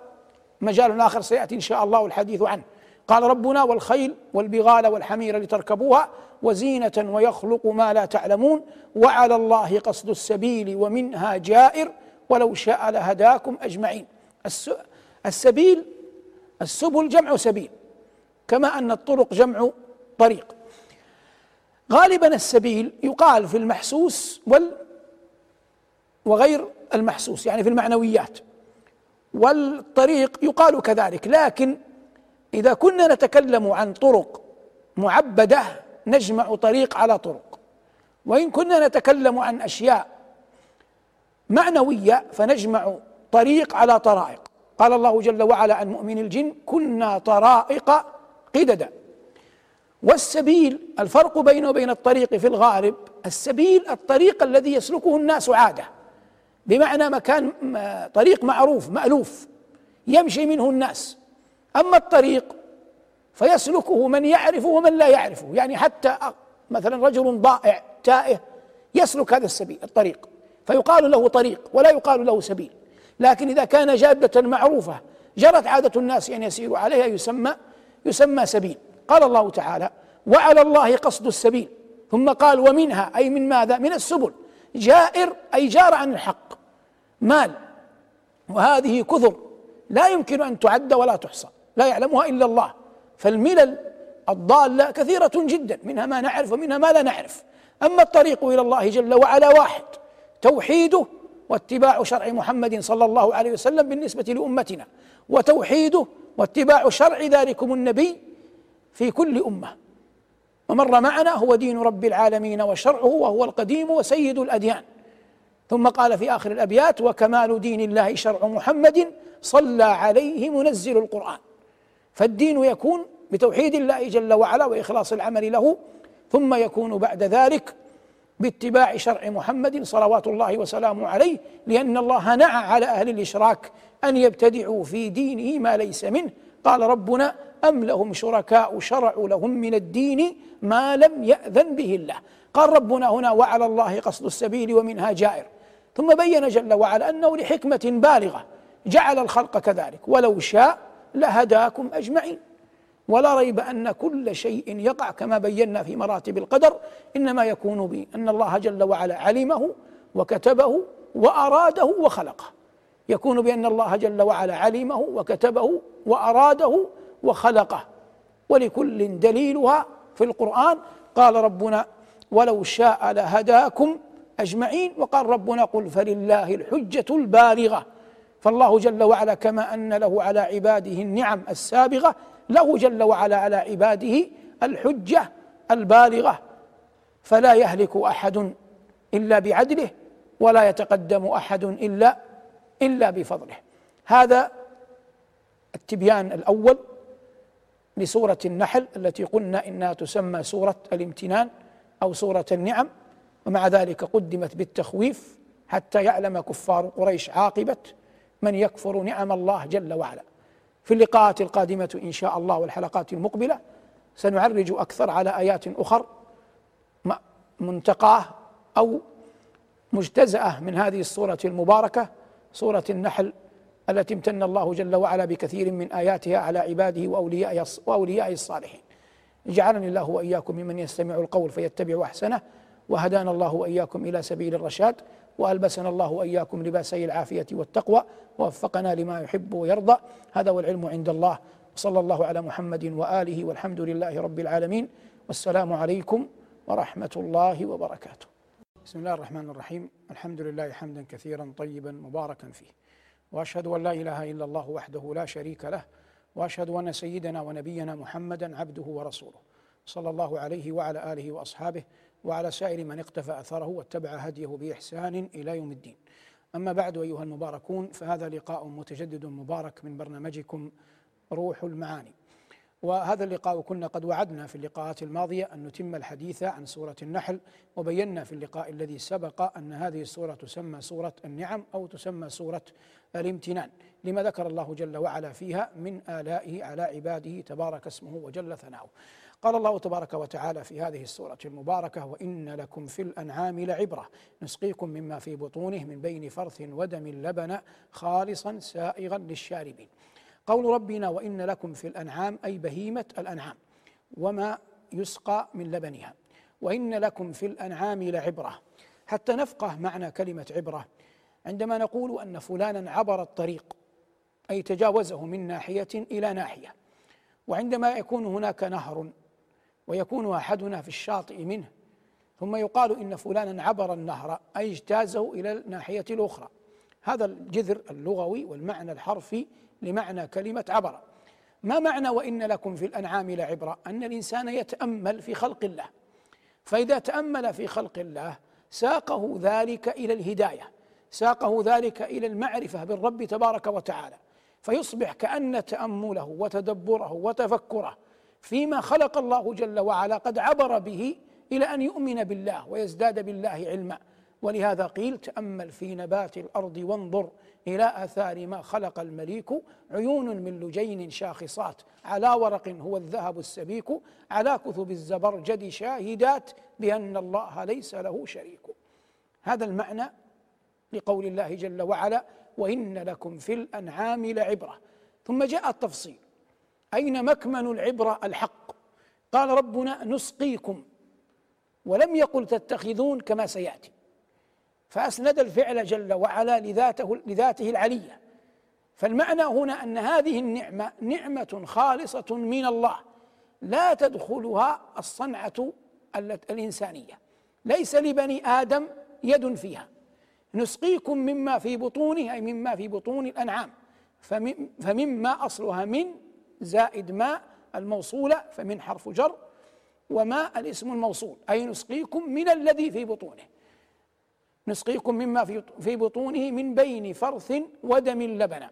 مجال آخر سيأتي إن شاء الله الحديث عنه. قال ربنا والخيل والبغال والحمير لتركبوها وزينة ويخلق ما لا تعلمون وعلى الله قصد السبيل ومنها جائر ولو شاء لهداكم أجمعين. السبيل السبل جمع سبيل كما أن الطرق جمع طريق. غالبا السبيل يقال في المحسوس وال وغير المحسوس يعني في المعنويات. والطريق يقال كذلك لكن إذا كنا نتكلم عن طرق معبدة نجمع طريق على طرق. وإن كنا نتكلم عن أشياء معنوية فنجمع طريق على طرائق. قال الله جل وعلا عن مؤمن الجن كنا طرائق قددا. والسبيل الفرق بينه وبين الطريق في الغالب السبيل الطريق الذي يسلكه الناس عادة. بمعنى مكان طريق معروف مألوف يمشي منه الناس. أما الطريق فيسلكه من يعرفه ومن لا يعرفه. يعني حتى مثلا رجل ضائع تائه يسلك هذا السبيل الطريق. فيقال له طريق ولا يقال له سبيل. لكن إذا كان جادة معروفة جرت عادة الناس أن يسيروا عليها يسمى يسمى سبيل. قال الله تعالى وعلى الله قصد السبيل. ثم قال ومنها أي من ماذا؟ من السبل. جائر أي جار عن الحق. مال. وهذه كثر. لا يمكن أن تعد ولا تحصى. لا يعلمها إلا الله. فالملل الضالة كثيرة جدا منها ما نعرف ومنها ما لا نعرف. أما الطريق إلى الله جل وعلا واحد توحيده واتباع شرع محمد صلى الله عليه وسلم بالنسبة لأمتنا وتوحيده واتباع شرع ذلكم النبي في كل أمة. ومر معنا هو دين رب العالمين وشرعه وهو القديم وسيد الأديان. ثم قال في آخر الأبيات وكمال دين الله شرع محمد صلى عليه منزل القرآن. فالدين يكون بتوحيد الله جل وعلا وإخلاص العمل له ثم يكون بعد ذلك باتباع شرع محمد صلوات الله وسلامه عليه لأن الله نعى على أهل الإشراك أن يبتدعوا في دينه ما ليس منه. قال ربنا أم لهم شركاء شرعوا لهم من الدين ما لم يأذن به الله. قال ربنا هنا وعلى الله قصد السبيل ومنها جائر. ثم بين جل وعلا أنه لحكمة بالغة جعل الخلق كذلك. ولو شاء لهداكم أجمعين. ولا ريب أن كل شيء يقع كما بينا في مراتب القدر. إنما يكون به أن الله جل وعلا علمه وكتبه وأراده وخلقه. يكون بان الله جل وعلا علمه وكتبه وأراده وخلقه. ولكل دليلها في القرآن. قال ربنا ولو شاء لهداكم أجمعين. وقال ربنا قل فلله الحجة البالغة. فالله جل وعلا كما أن له على عباده النعم السابغة له جل وعلا على عباده الحجة البالغة. فلا يهلك أحد إلا بعدله ولا يتقدم أحد إلا إلا بفضله. هذا التبيان الأول لسورة النحل التي قلنا إنها تسمى سورة الامتنان أو سورة النعم ومع ذلك قدمت بالتخويف حتى يعلم كفار قريش عاقبة من يكفر نعم الله جل وعلا. في اللقاءات القادمة إن شاء الله والحلقات المقبلة سنعرج أكثر على آيات أخر منتقاة أو مجتزأة من هذه الصورة المباركة صورة النحل التي امتن الله جل وعلا بكثير من آياتها على عباده واوليائه واوليائه الصالحين. جعلني الله وإياكم ممن يستمع القول فيتبع أحسنه وهدانا الله وإياكم إلى سبيل الرشاد. وألبسنا الله وإياكم لباسي العافية والتقوى ووفقنا لما يحب ويرضى. هذا والعلم عند الله. صلى الله على محمد وآله والحمد لله رب العالمين. والسلام عليكم ورحمة الله وبركاته. بسم الله الرحمن الرحيم، الحمد لله حمدا كثيرا طيبا مباركا فيه. وأشهد أن لا إله إلا الله وحده لا شريك له. وأشهد أن سيدنا ونبينا محمدا عبده ورسوله. صلى الله عليه وعلى آله وأصحابه وعلى سائر من اقتفى أثره واتبع هديه بإحسان إلى يوم الدين. أما بعد أيها المباركون فهذا لقاء متجدد مبارك من برنامجكم روح المعاني. وهذا اللقاء كنا قد وعدنا في اللقاءات الماضية أن نتم الحديث عن سورة النحل وبينا في اللقاء الذي سبق أن هذه السورة تسمى سورة النعم أو تسمى سورة الامتنان لما ذكر الله جل وعلا فيها من آلائه على عباده تبارك اسمه وجل ثناؤه. قال الله تبارك وتعالى في هذه السورة المباركة وإن لكم في الأنعام لعبرة. نسقيكم مما في بطونه من بين فرث ودم لبن خالصا سائغا للشاربين. قول ربنا وإن لكم في الأنعام أي بهيمة الأنعام وما يسقى من لبنها. وإن لكم في الأنعام لعبرة. حتى نفقه معنى كلمة عبرة عندما نقول أن فلانا عبر الطريق أي تجاوزه من ناحية إلى ناحية. وعندما يكون هناك نهر ويكون أحدنا في الشاطئ منه. ثم يقال إن فلانا عبر النهر أي اجتازه إلى الناحية الأخرى. هذا الجذر اللغوي والمعنى الحرفي لمعنى كلمة عبر. ما معنى وإن لكم في الأنعام لعبرة؟ أن الإنسان يتأمل في خلق الله. فإذا تأمل في خلق الله ساقه ذلك إلى الهداية ساقه ذلك إلى المعرفة بالرب تبارك وتعالى. فيصبح كأن تأمله وتدبره وتفكره فيما خلق الله جل وعلا قد عبر به إلى أن يؤمن بالله ويزداد بالله علما. ولهذا قيل تأمل في نبات الأرض وانظر إلى آثار ما خلق المليك عيون من لجين شاخصات. على ورق هو الذهب السبيك على كثب الزبرجد شاهدات بأن الله ليس له شريك. هذا المعنى لقول الله جل وعلا وإن لكم في الأنعام لعبرة. ثم جاء التفصيل. أين مكمن العبرة الحق؟ قال ربنا نسقيكم ولم يقل تتخذون كما سيأتي. فأسند الفعل جل وعلا لذاته لذاته العلية. فالمعنى هنا أن هذه النعمة نعمة خالصة من الله لا تدخلها الصنعة الإنسانية. ليس لبني آدم يد فيها. نسقيكم مما في بطونه أي مما في بطون الأنعام. فمما أصلها من زائد ما الموصولة فمن حرف جر وما الاسم الموصول أي نسقيكم من الذي في بطونه. نسقيكم مما في بطونه من بين فرث ودم لبنا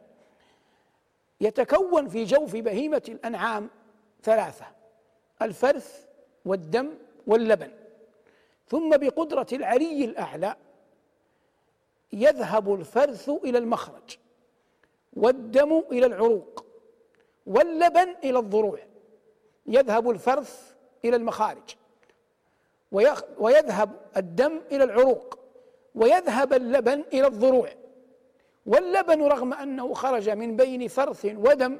يتكون في جوف بهيمة الأنعام ثلاثة الفرث والدم واللبن. ثم بقدرة العلي الأعلى يذهب الفرث إلى المخرج والدم إلى العروق. واللبن إلى الضروع. يذهب الفرث إلى المخارج. ويذهب الدم إلى العروق. ويذهب اللبن إلى الضروع. واللبن رغم أنه خرج من بين فرث ودم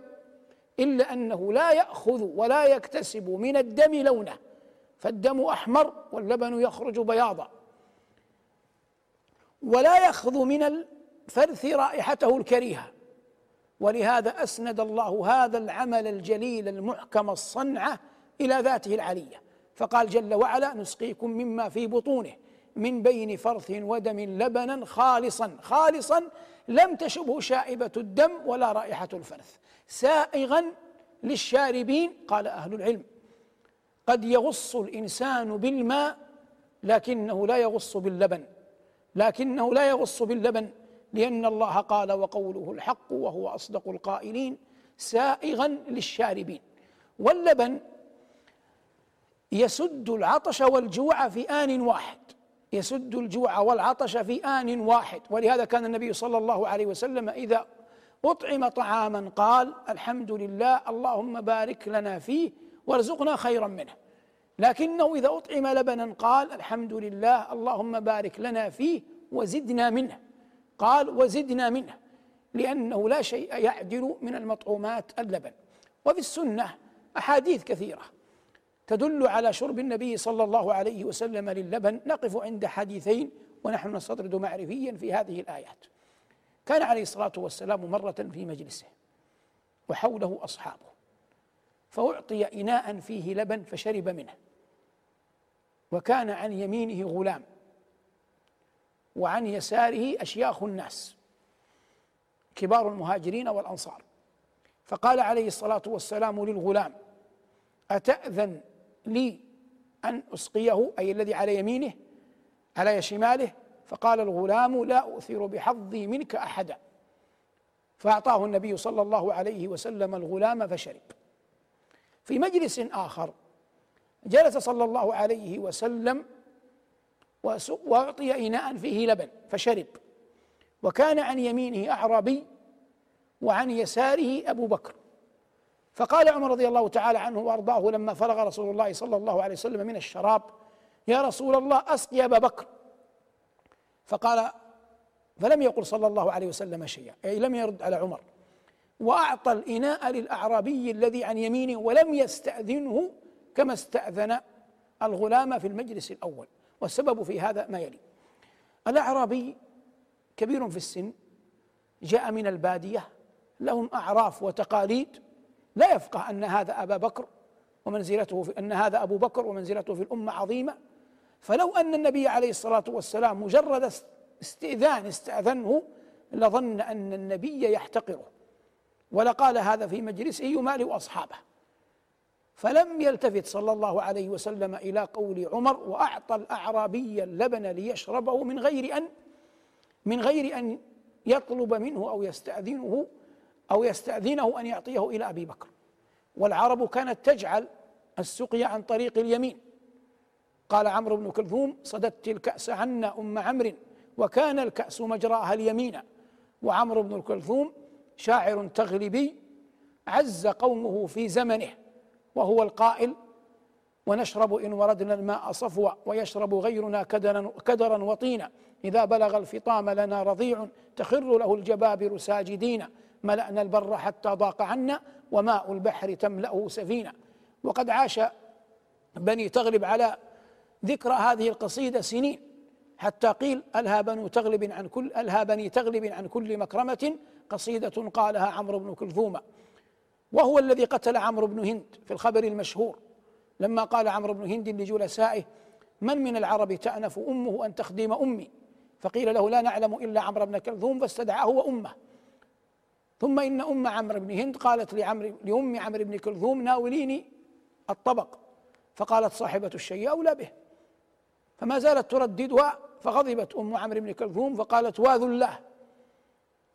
إلا أنه لا يأخذ ولا يكتسب من الدم لونه. فالدم أحمر واللبن يخرج بياضا. ولا يأخذ من الفرث رائحته الكريهة. ولهذا أسند الله هذا العمل الجليل المحكم الصنعة إلى ذاته العلية. فقال جل وعلا نسقيكم مما في بطونه من بين فرث ودم لبنا خالصا خالصا لم تشبه شائبة الدم ولا رائحة الفرث. سائغا للشاربين قال أهل العلم. قد يغص الإنسان بالماء لكنه لا يغص باللبن لكنه لا يغص باللبن. لأن الله قال وقوله الحق وهو أصدق القائلين سائغا للشاربين. واللبن يسد العطش والجوع في آن واحد. يسد الجوع والعطش في آن واحد. ولهذا كان النبي صلى الله عليه وسلم إذا أطعم طعاما قال الحمد لله اللهم بارك لنا فيه وارزقنا خيرا منه. لكنه إذا أطعم لبنا قال الحمد لله اللهم بارك لنا فيه وزدنا منه. قال وزدنا منه لأنه لا شيء يعدل من المطعومات اللبن. وفي السنة أحاديث كثيرة تدل على شرب النبي صلى الله عليه وسلم للبن. نقف عند حديثين ونحن نستطرد معرفيا في هذه الآيات. كان عليه الصلاة والسلام مرة في مجلسه وحوله أصحابه فأعطي إناء فيه لبن فشرب منه. وكان عن يمينه غلام. وعن يساره أشياخ الناس كبار المهاجرين والأنصار. فقال عليه الصلاة والسلام للغلام أتأذن لي أن أسقيه؟ أي الذي على يمينه على شماله؟ فقال الغلام لا أؤثر بحظي منك أحدا. فأعطاه النبي صلى الله عليه وسلم الغلام فشرب. في مجلس آخر جلس صلى الله عليه وسلم وأعطي إناء فيه لبن فشرب. وكان عن يمينه أعرابي وعن يساره أبو بكر. فقال عمر رضي الله تعالى عنه وأرضاه لما فرغ رسول الله صلى الله عليه وسلم من الشراب يا رسول الله أسقي أبا بكر. فقال فلم يقل صلى الله عليه وسلم شيئا. أي لم يرد على عمر. وأعطى الإناء للأعرابي الذي عن يمينه ولم يستأذنه كما استأذن الغلام في المجلس الأول. والسبب في هذا ما يلي. الأعرابي كبير في السن جاء من البادية لهم أعراف وتقاليد لا يفقه أن هذا أبا بكر ومنزلته في أن هذا أبو بكر ومنزلته في الأمة عظيمة. فلو أن النبي عليه الصلاة والسلام مجرد استئذان استأذنه لظن أن النبي يحتقره. ولقال هذا في مجلسه يمالئ أصحابه فلم يلتفت صلى الله عليه وسلم إلى قول عمر وأعطى الأعرابي اللبن ليشربه من غير أن من غير أن يطلب منه أو يستأذنه أو يستأذنه أن يعطيه إلى أبي بكر. والعرب كانت تجعل السقيا عن طريق اليمين. قال عمرو بن كلثوم صددت الكأس عنا أم عمرو وكان الكأس مجراها اليمين. وعمرو بن الكلثوم شاعر تغلبي عز قومه في زمنه. وهو القائل ونشرب إن وردنا الماء صفوا ويشرب غيرنا كدرا, كدرا وطينا. إذا بلغ الفطام لنا رضيع تخر له الجبابر ساجدين. ملأنا البر حتى ضاق عنا وماء البحر تملأه سفينة وقد عاش بني تغلب على ذكرى هذه القصيدة سنين. حتى قيل ألها بنو تغلب عن كل ألها بني تغلب عن كل مكرمة قصيدة قالها عمرو بن كلثوم. وهو الذي قتل عمرو بن هند في الخبر المشهور. لما قال عمرو بن هند لجلسائه من من العرب تأنف أمه أن تخدم أمي؟ فقيل له لا نعلم إلا عمرو بن كلثوم فاستدعاه وأمه. ثم إن أم عمرو بن هند قالت لعمر لأم عمرو بن كلثوم ناوليني الطبق. فقالت صاحبة الشيء أولى به. فما زالت ترددها فغضبت أم عمرو بن كلثوم فقالت واذ الله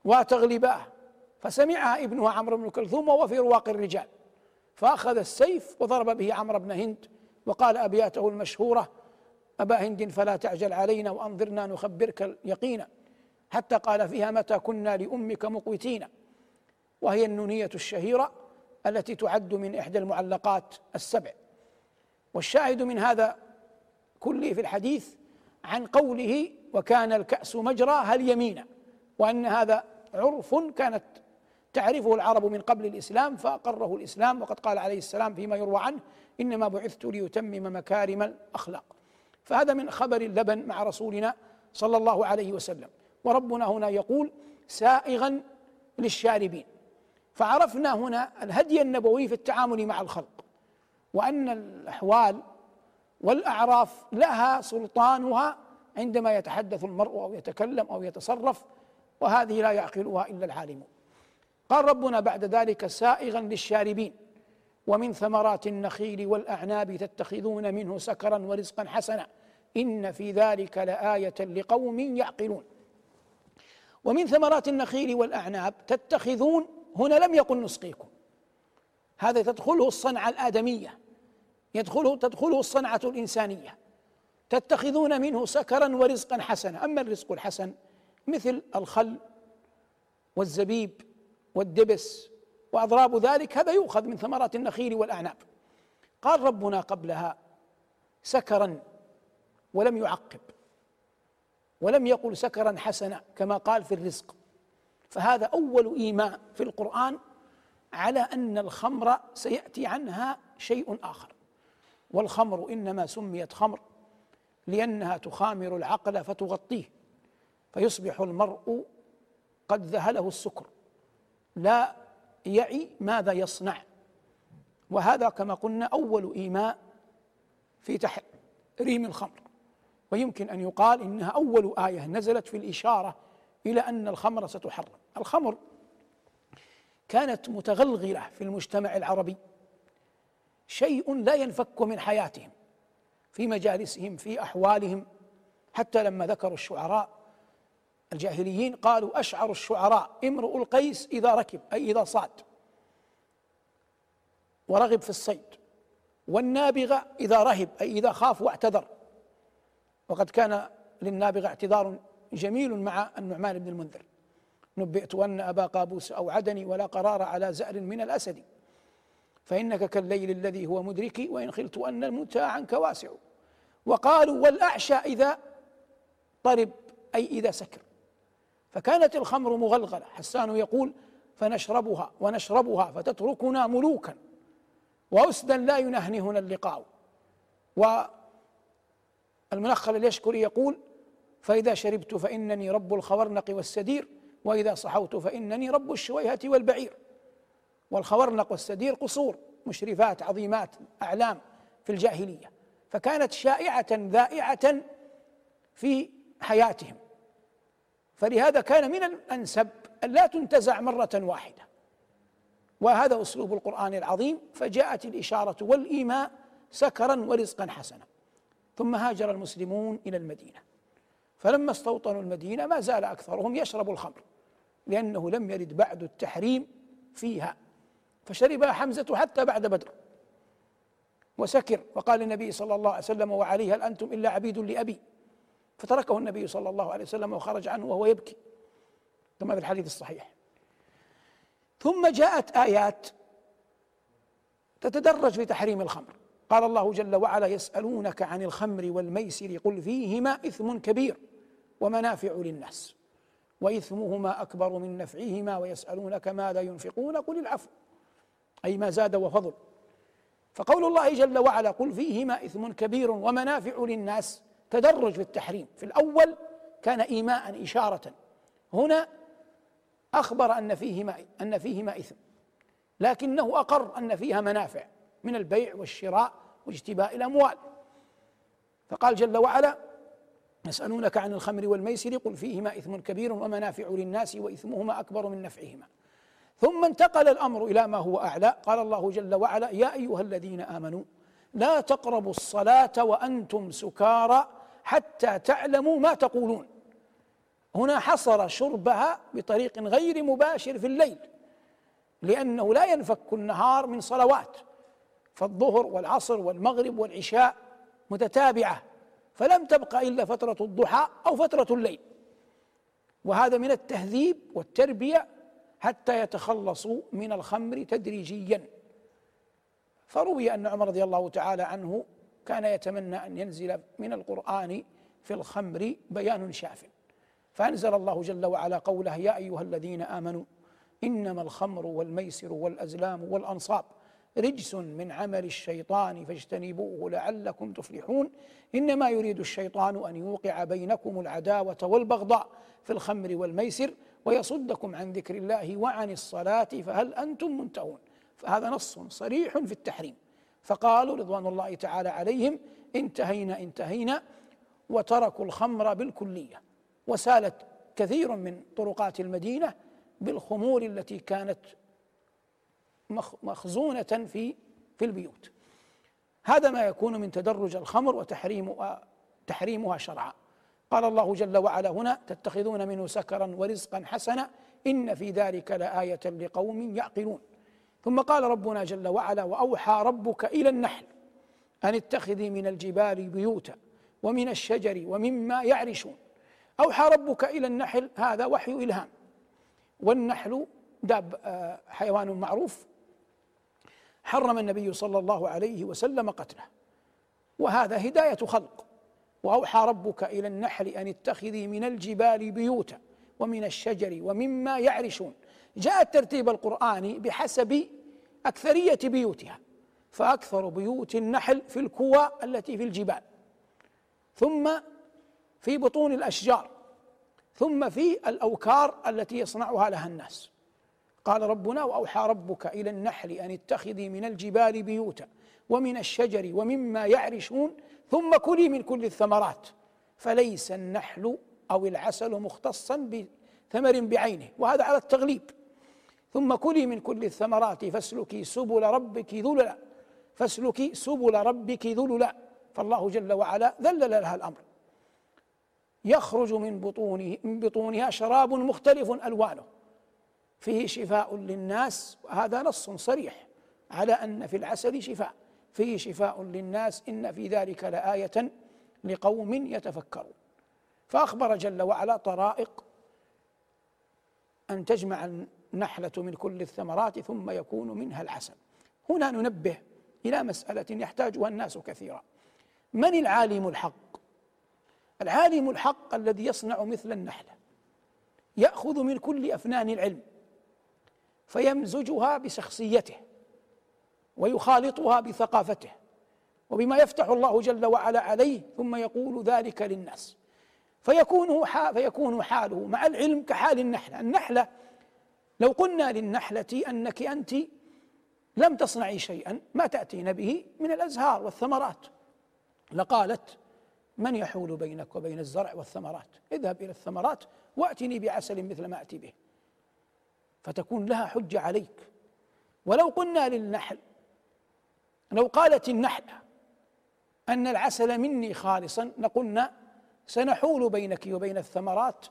وتغلباه فسمعها ابنها عمرو بن كلثوم وهو في رواق الرجال فأخذ السيف وضرب به عمرو بن هند وقال أبياته المشهورة أبا هند فلا تعجل علينا وأنظرنا نخبرك اليقين حتى قال فيها متى كنا لأمك مقوتين؟ وهي النونية الشهيرة التي تعد من إحدى المعلقات السبع. والشاهد من هذا كله في الحديث عن قوله وكان الكأس مجراها اليمين وأن هذا عرف كانت تعرفه العرب من قبل الإسلام فأقره الإسلام وقد قال عليه السلام فيما يروى عنه إنما بعثت ليتمم مكارم الأخلاق فهذا من خبر اللبن مع رسولنا صلى الله عليه وسلم. وربنا هنا يقول سائغا للشاربين فعرفنا هنا الهدي النبوي في التعامل مع الخلق وأن الأحوال والأعراف لها سلطانها عندما يتحدث المرء أو يتكلم أو يتصرف وهذه لا يعقلها إلا العالمون. قال ربنا بعد ذلك سائغا للشاربين ومن ثمرات النخيل والأعناب تتخذون منه سكرا ورزقا حسنا. إن في ذلك لآية لقوم يعقلون. ومن ثمرات النخيل والأعناب تتخذون هنا لم يقل نسقيكم. هذا تدخله الصنعة الآدمية. يدخله تدخله الصنعة الإنسانية. تتخذون منه سكرا ورزقا حسنا. أما الرزق الحسن مثل الخل والزبيب والدبس وأضراب ذلك هذا يؤخذ من ثمرات النخيل والأعناب. قال ربنا قبلها سكرا ولم يعقب ولم يقل سكرا حسنا كما قال في الرزق. فهذا أول إيماء في القرآن على أن الخمر سيأتي عنها شيء آخر. والخمر إنما سميت خمر لأنها تخامر العقل فتغطيه فيصبح المرء قد ذهله السكر. لا يعي ماذا يصنع. وهذا كما قلنا أول إيماء في تحريم الخمر. ويمكن أن يقال إنها أول آية نزلت في الإشارة إلى أن الخمر ستحرم. الخمر كانت متغلغلة في المجتمع العربي. شيء لا ينفك من حياتهم في مجالسهم في أحوالهم. حتى لما ذكروا الشعراء الجاهليين قالوا أشعر الشعراء امرؤ القيس إذا ركب أي إذا صاد. ورغب في الصيد. والنابغة إذا رهب أي إذا خاف واعتذر. وقد كان للنابغة اعتذار جميل مع النعمان بن المنذر. نبئت أن أبا قابوس أوعدني ولا قرار على زأر من الأسد. فإنك كالليل الذي هو مدركي وإن خلت أن المنتهى عنك واسع. وقالوا والأعشى إذا طرب أي إذا سكر. فكانت الخمر مغلغلة. حسان يقول فنشربها ونشربها فتتركنا ملوكا. وأسدا لا ينهنهنا اللقاء. والمنخل اليشكري يقول فإذا شربت فإنني رب الخورنق والسدير وإذا صحوت فإنني رب الشويهة والبعير. والخورنق والسدير قصور مشرفات عظيمات أعلام في الجاهلية. فكانت شائعة ذائعة في حياتهم. فلهذا كان من الأنسب أن لا تنتزع مرة واحدة. وهذا أسلوب القرآن العظيم فجاءت الإشارة والإيماء سكرا ورزقا حسنا. ثم هاجر المسلمون إلى المدينة. فلما استوطنوا المدينة ما زال أكثرهم يشرب الخمر لأنه لم يرد بعد التحريم فيها. فشربها حمزة حتى بعد بدر. وسكر وقال النبي صلى الله عليه وسلم وعليه هل أنتم إلا عبيد لأبي. فتركه النبي صلى الله عليه وسلم وخرج عنه وهو يبكي. كما في الحديث الصحيح. ثم جاءت آيات تتدرج في تحريم الخمر. قال الله جل وعلا يسألونك عن الخمر والميسر قل فيهما إثم كبير ومنافع للناس وإثمهما أكبر من نفعهما ويسألونك ماذا ينفقون قل العفو. أي ما زاد وفضل. فقول الله جل وعلا قل فيهما إثم كبير ومنافع للناس تدرج في التحريم. في الأول كان إيماء إشارة. هنا أخبر أن فيهما أن فيهما إثم. لكنه أقر أن فيها منافع من البيع والشراء واجتباء الأموال. فقال جل وعلا يسألونك عن الخمر والميسر قل فيهما إثم كبير ومنافع للناس وإثمهما أكبر من نفعهما. ثم انتقل الأمر إلى ما هو أعلى. قال الله جل وعلا يا أيها الذين آمنوا لا تقربوا الصلاة وأنتم سكارى حتى تعلموا ما تقولون. هنا حصر شربها بطريق غير مباشر في الليل لأنه لا ينفك النهار من صلوات فالظهر والعصر والمغرب والعشاء متتابعة فلم تبق إلا فترة الضحى أو فترة الليل. وهذا من التهذيب والتربية حتى يتخلصوا من الخمر تدريجيا. فروي أن عمر رضي الله تعالى عنه كان يتمنى أن ينزل من القرآن في الخمر بيان شاف. فأنزل الله جل وعلا قوله يا أيها الذين آمنوا إنما الخمر والميسر والأزلام والأنصاب رجس من عمل الشيطان فاجتنبوه لعلكم تفلحون. إنما يريد الشيطان أن يوقع بينكم العداوة والبغضاء في الخمر والميسر ويصدكم عن ذكر الله وعن الصلاة فهل أنتم منتهون؟ فهذا نص صريح في التحريم. فقالوا رضوان الله تعالى عليهم انتهينا انتهينا وتركوا الخمر بالكلية. وسالت كثير من طرقات المدينة بالخمور التي كانت مخزونة في في البيوت. هذا ما يكون من تدرج الخمر وتحريم تحريمها شرعا. قال الله جل وعلا هنا تتخذون منه سكرا ورزقا حسنا إن في ذلك لآية لقوم يعقلون. ثم قال ربنا جل وعلا وأوحى ربك إلى النحل أن اتخذي من الجبال بيوتا ومن الشجر ومما يعرشون. أوحى ربك إلى النحل هذا وحي إلهام. والنحل داب آه، حيوان معروف. حرم النبي صلى الله عليه وسلم قتله. وهذا هداية خلق. وأوحى ربك إلى النحل أن اتخذي من الجبال بيوتا ومن الشجر ومما يعرشون. جاء الترتيب القراني بحسب أكثرية بيوتها فأكثر بيوت النحل في الكوى التي في الجبال. ثم في بطون الأشجار ثم في الأوكار التي يصنعها لها الناس. قال ربنا وأوحى ربك إلى النحل أن اتخذي من الجبال بيوتا ومن الشجر ومما يعرشون ثم كلي من كل الثمرات. فليس النحل أو العسل مختصا بثمر بعينه وهذا على التغليب. ثم كلي من كل الثمرات فاسلكي سبل ربك ذللا. فاسلكي سبل ربك ذللا. فالله جل وعلا ذلل لها الأمر. يخرج من بطونه من بطونها شراب مختلف ألوانه. فيه شفاء للناس وهذا نص صريح على أن في العسل شفاء. فيه شفاء للناس إن في ذلك لآية لقوم يتفكرون. فأخبر جل وعلا طرائق أن تجمع النحله من كل الثمرات ثم يكون منها العسل. هنا ننبه إلى مسألة يحتاجها الناس كثيرا. من العالم الحق؟ العالم الحق الذي يصنع مثل النحلة. يأخذ من كل أفنان العلم فيمزجها بشخصيته ويخالطها بثقافته وبما يفتح الله جل وعلا عليه ثم يقول ذلك للناس. فيكون فيكون حاله مع العلم كحال النحلة، النحلة لو قلنا للنحلة أنك أنت لم تصنعي شيئا ما تأتين به من الأزهار والثمرات. لقالت من يحول بينك وبين الزرع والثمرات؟ اذهب إلى الثمرات وأتني بعسل مثل ما أتي به. فتكون لها حجة عليك. ولو قلنا للنحل لو قالت النحلة أن العسل مني خالصا لقلنا سنحول بينك وبين الثمرات.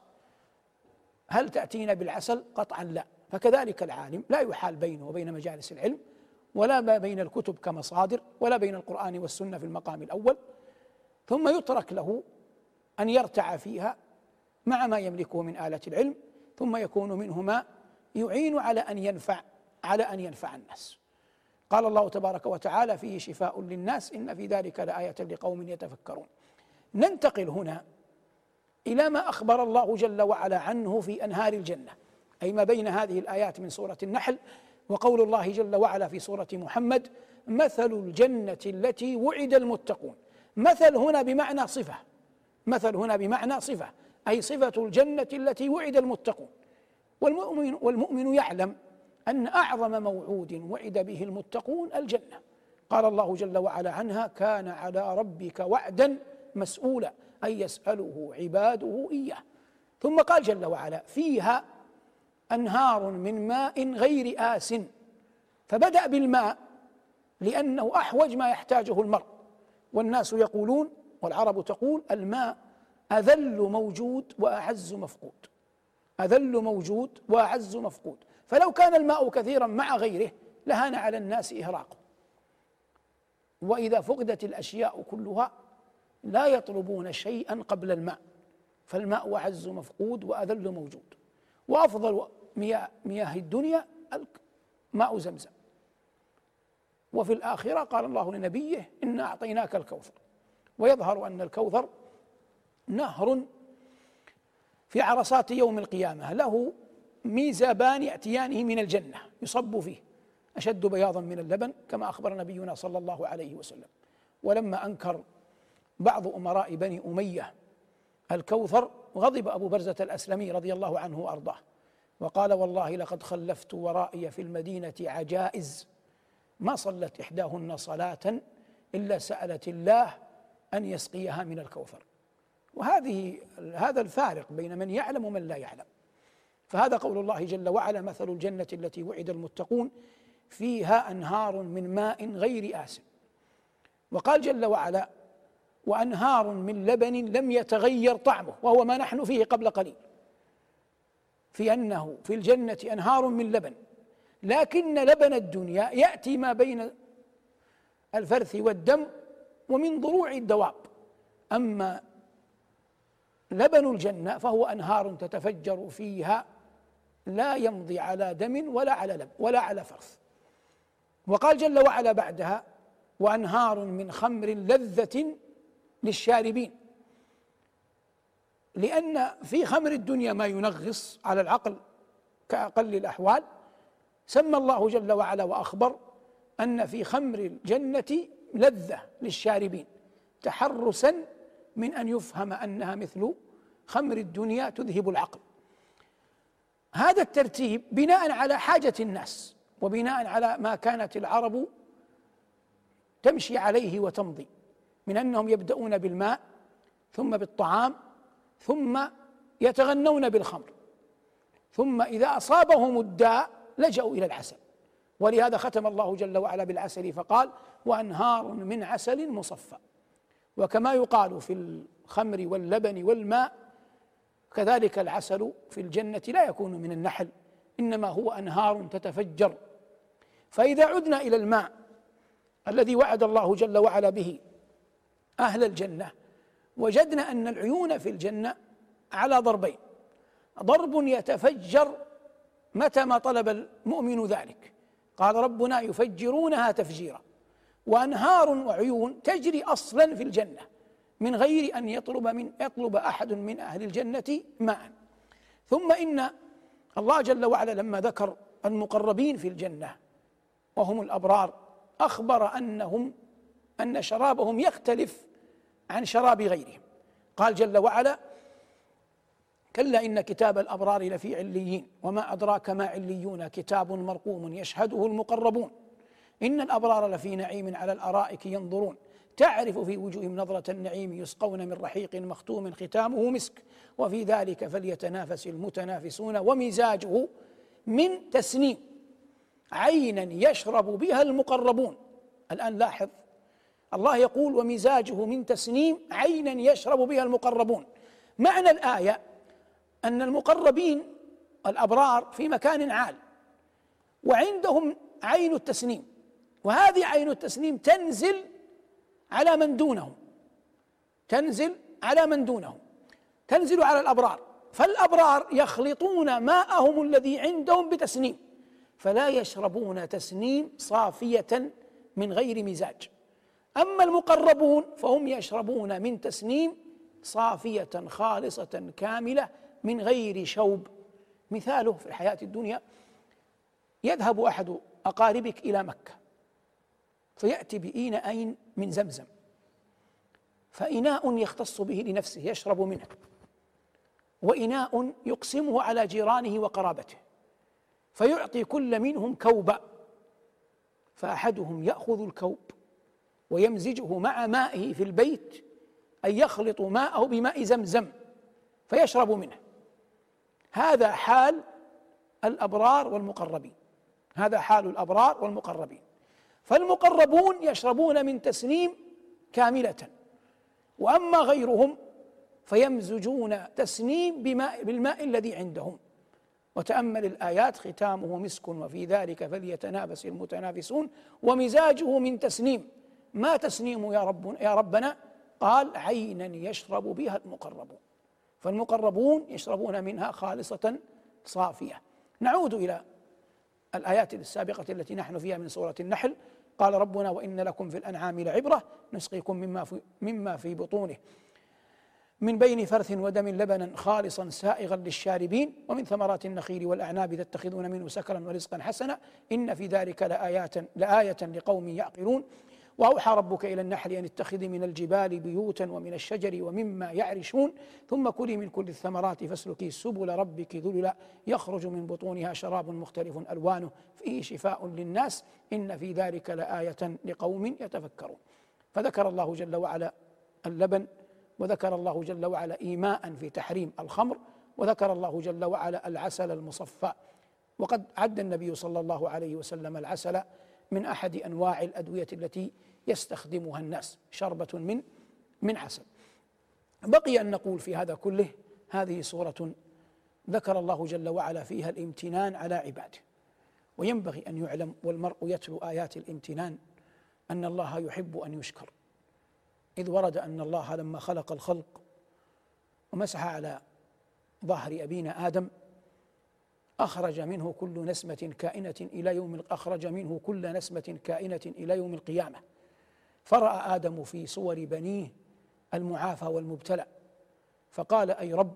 هل تأتينا بالعسل؟ قطعا لا. فكذلك العالم لا يحال بينه وبين مجالس العلم ولا ما بين الكتب كمصادر ولا بين القرآن والسنة في المقام الأول ثم يترك له أن يرتع فيها مع ما يملكه من آلة العلم ثم يكون منه ما يعين على أن ينفع على أن ينفع الناس. قال الله تبارك وتعالى فيه شفاء للناس إن في ذلك لآية لقوم يتفكرون. ننتقل هنا إلى ما أخبر الله جل وعلا عنه في أنهار الجنة. أي ما بين هذه الآيات من سورة النحل وقول الله جل وعلا في سورة محمد مثل الجنة التي وعد المتقون. مثل هنا بمعنى صفة. مثل هنا بمعنى صفة. أي صفة الجنة التي وعد المتقون. والمؤمن والمؤمن يعلم أن أعظم موعود وعد به المتقون الجنة. قال الله جل وعلا عنها كان على ربك وعدا مسؤولا. أي يسأله عباده إياه. ثم قال جل وعلا فيها أنهار من ماء غير آس فبدأ بالماء لأنه أحوج ما يحتاجه المرء. والناس يقولون والعرب تقول الماء أذل موجود وأعز مفقود. أذل موجود وأعز مفقود. فلو كان الماء كثيرا مع غيره لهان على الناس إهراقه وإذا فقدت الأشياء كلها لا يطلبون شيئا قبل الماء. فالماء أعز مفقود وأذل موجود. وأفضل مياه, مياه الدنيا ماء زمزم. وفي الآخرة قال الله لنبيه إنا أعطيناك الكوثر. ويظهر أن الكوثر نهر في عرصات يوم القيامة. له ميزابان يأتيانه من الجنة يصب فيه أشد بياضا من اللبن كما أخبر نبينا صلى الله عليه وسلم. ولما أنكر بعض أمراء بني أمية الكوثر غضب أبو برزة الأسلمي رضي الله عنه وأرضاه. وقال والله لقد خلفت ورائي في المدينة عجائز ما صلت إحداهن صلاة إلا سألت الله أن يسقيها من الكوثر. وهذه هذا الفارق بين من يعلم ومن لا يعلم. فهذا قول الله جل وعلا مثل الجنة التي وعد المتقون فيها أنهار من ماء غير آسن. وقال جل وعلا وأنهار من لبن لم يتغير طعمه وهو ما نحن فيه قبل قليل. في أنه في الجنة أنهار من لبن لكن لبن الدنيا يأتي ما بين الفرث والدم ومن ضروع الدواب. أما لبن الجنة فهو أنهار تتفجر فيها لا يمضي على دم ولا على لب ولا على فرث. وقال جل وعلا بعدها وأنهار من خمر لذة للشاربين. لأن في خمر الدنيا ما ينغص على العقل كأقل الأحوال. سمى الله جل وعلا وأخبر أن في خمر الجنة لذة للشاربين تحرسا من أن يفهم أنها مثل خمر الدنيا تذهب العقل. هذا الترتيب بناء على حاجة الناس وبناء على ما كانت العرب تمشي عليه وتمضي من أنهم يبدأون بالماء ثم بالطعام ثم يتغنون بالخمر. ثم إذا أصابهم الداء لجأوا إلى العسل. ولهذا ختم الله جل وعلا بالعسل فقال وأنهار من عسل مصفى. وكما يقال في الخمر واللبن والماء كذلك العسل في الجنة لا يكون من النحل إنما هو أنهار تتفجر. فإذا عدنا إلى الماء الذي وعد الله جل وعلا به أهل الجنة وجدنا أن العيون في الجنة على ضربين. ضرب يتفجر متى ما طلب المؤمن ذلك. قال ربنا يفجرونها تفجيرا. وأنهار وعيون تجري أصلا في الجنة من غير أن يطلب من يطلب أحد من أهل الجنة ماء. ثم إن الله جل وعلا لما ذكر المقربين في الجنة وهم الأبرار أخبر أنهم أن شرابهم يختلف عن شراب غيرهم. قال جل وعلا كلا إن كتاب الأبرار لفي عليين وما أدراك ما عليون كتاب مرقوم يشهده المقربون. إن الأبرار لفي نعيم على الأرائك ينظرون. تعرف في وجوههم نظرة النعيم يسقون من رحيق مختوم ختامه مسك. وفي ذلك فليتنافس المتنافسون ومزاجه من تسنيم. عينا يشرب بها المقربون. الآن لاحظ الله يقول ومزاجه من تسنيم عينا يشرب بها المقربون. معنى الآية أن المقربين الأبرار في مكان عال وعندهم عين التسنيم وهذه عين التسنيم تنزل على من دونهم تنزل على من دونهم تنزل على الأبرار. فالأبرار يخلطون ماءهم الذي عندهم بتسنيم فلا يشربون تسنيم صافية من غير مزاج. أما المقربون فهم يشربون من تسنيم صافية خالصة كاملة من غير شوب. مثاله في الحياة الدنيا يذهب أحد أقاربك إلى مكة فيأتي بإناءين من زمزم فإناء يختص به لنفسه يشرب منه وإناء يقسمه على جيرانه وقرابته فيعطي كل منهم كوبا فأحدهم يأخذ الكوب ويمزجه مع مائه في البيت أي يخلط ماءه بماء زمزم فيشرب منه. هذا حال الأبرار والمقربين. هذا حال الأبرار والمقربين. فالمقربون يشربون من تسنيم كاملة. وأما غيرهم فيمزجون تسنيم بماء بالماء الذي عندهم. وتأمل الآيات ختامه مسك وفي ذلك فليتنافس المتنافسون. ومزاجه من تسنيم. ما تسنيم يا رب يا ربنا؟ قال عينا يشرب بها المقربون. فالمقربون يشربون منها خالصة صافية. نعود إلى الآيات السابقة التي نحن فيها من سورة النحل. قال ربنا وإن لكم في الأنعام لعبرة نسقيكم مما في, مما في بطونه. من بين فرث ودم لبنا خالصا سائغا للشاربين. ومن ثمرات النخيل والأعناب تتخذون منه سكرا ورزقا حسنا. إن في ذلك لآيات لآية لقوم يعقلون. وأوحى ربك إلى النحل أن اتخذي من الجبال بيوتا ومن الشجر ومما يعرشون ثم كلي من كل الثمرات فاسلكي سبل ربك ذللا يخرج من بطونها شراب مختلف ألوانه فيه شفاء للناس إن في ذلك لآية لقوم يتفكرون. فذكر الله جل وعلا اللبن وذكر الله جل وعلا إيماء في تحريم الخمر وذكر الله جل وعلا العسل المصفى. وقد عد النبي صلى الله عليه وسلم العسل من أحد أنواع الأدوية التي يستخدمها الناس شربة من من عسل بقي أن نقول في هذا كله هذه سورة ذكر الله جل وعلا فيها الامتنان على عباده. وينبغي أن يعلم والمرء يتلو آيات الامتنان أن الله يحب أن يشكر. إذ ورد أن الله لما خلق الخلق ومسح على ظهر أبينا آدم أخرج منه كل نسمة كائنة إلى يوم أخرج منه كل نسمة كائنة إلى يوم القيامة. فرأى آدم في صور بنيه المعافى والمبتلى فقال أي رب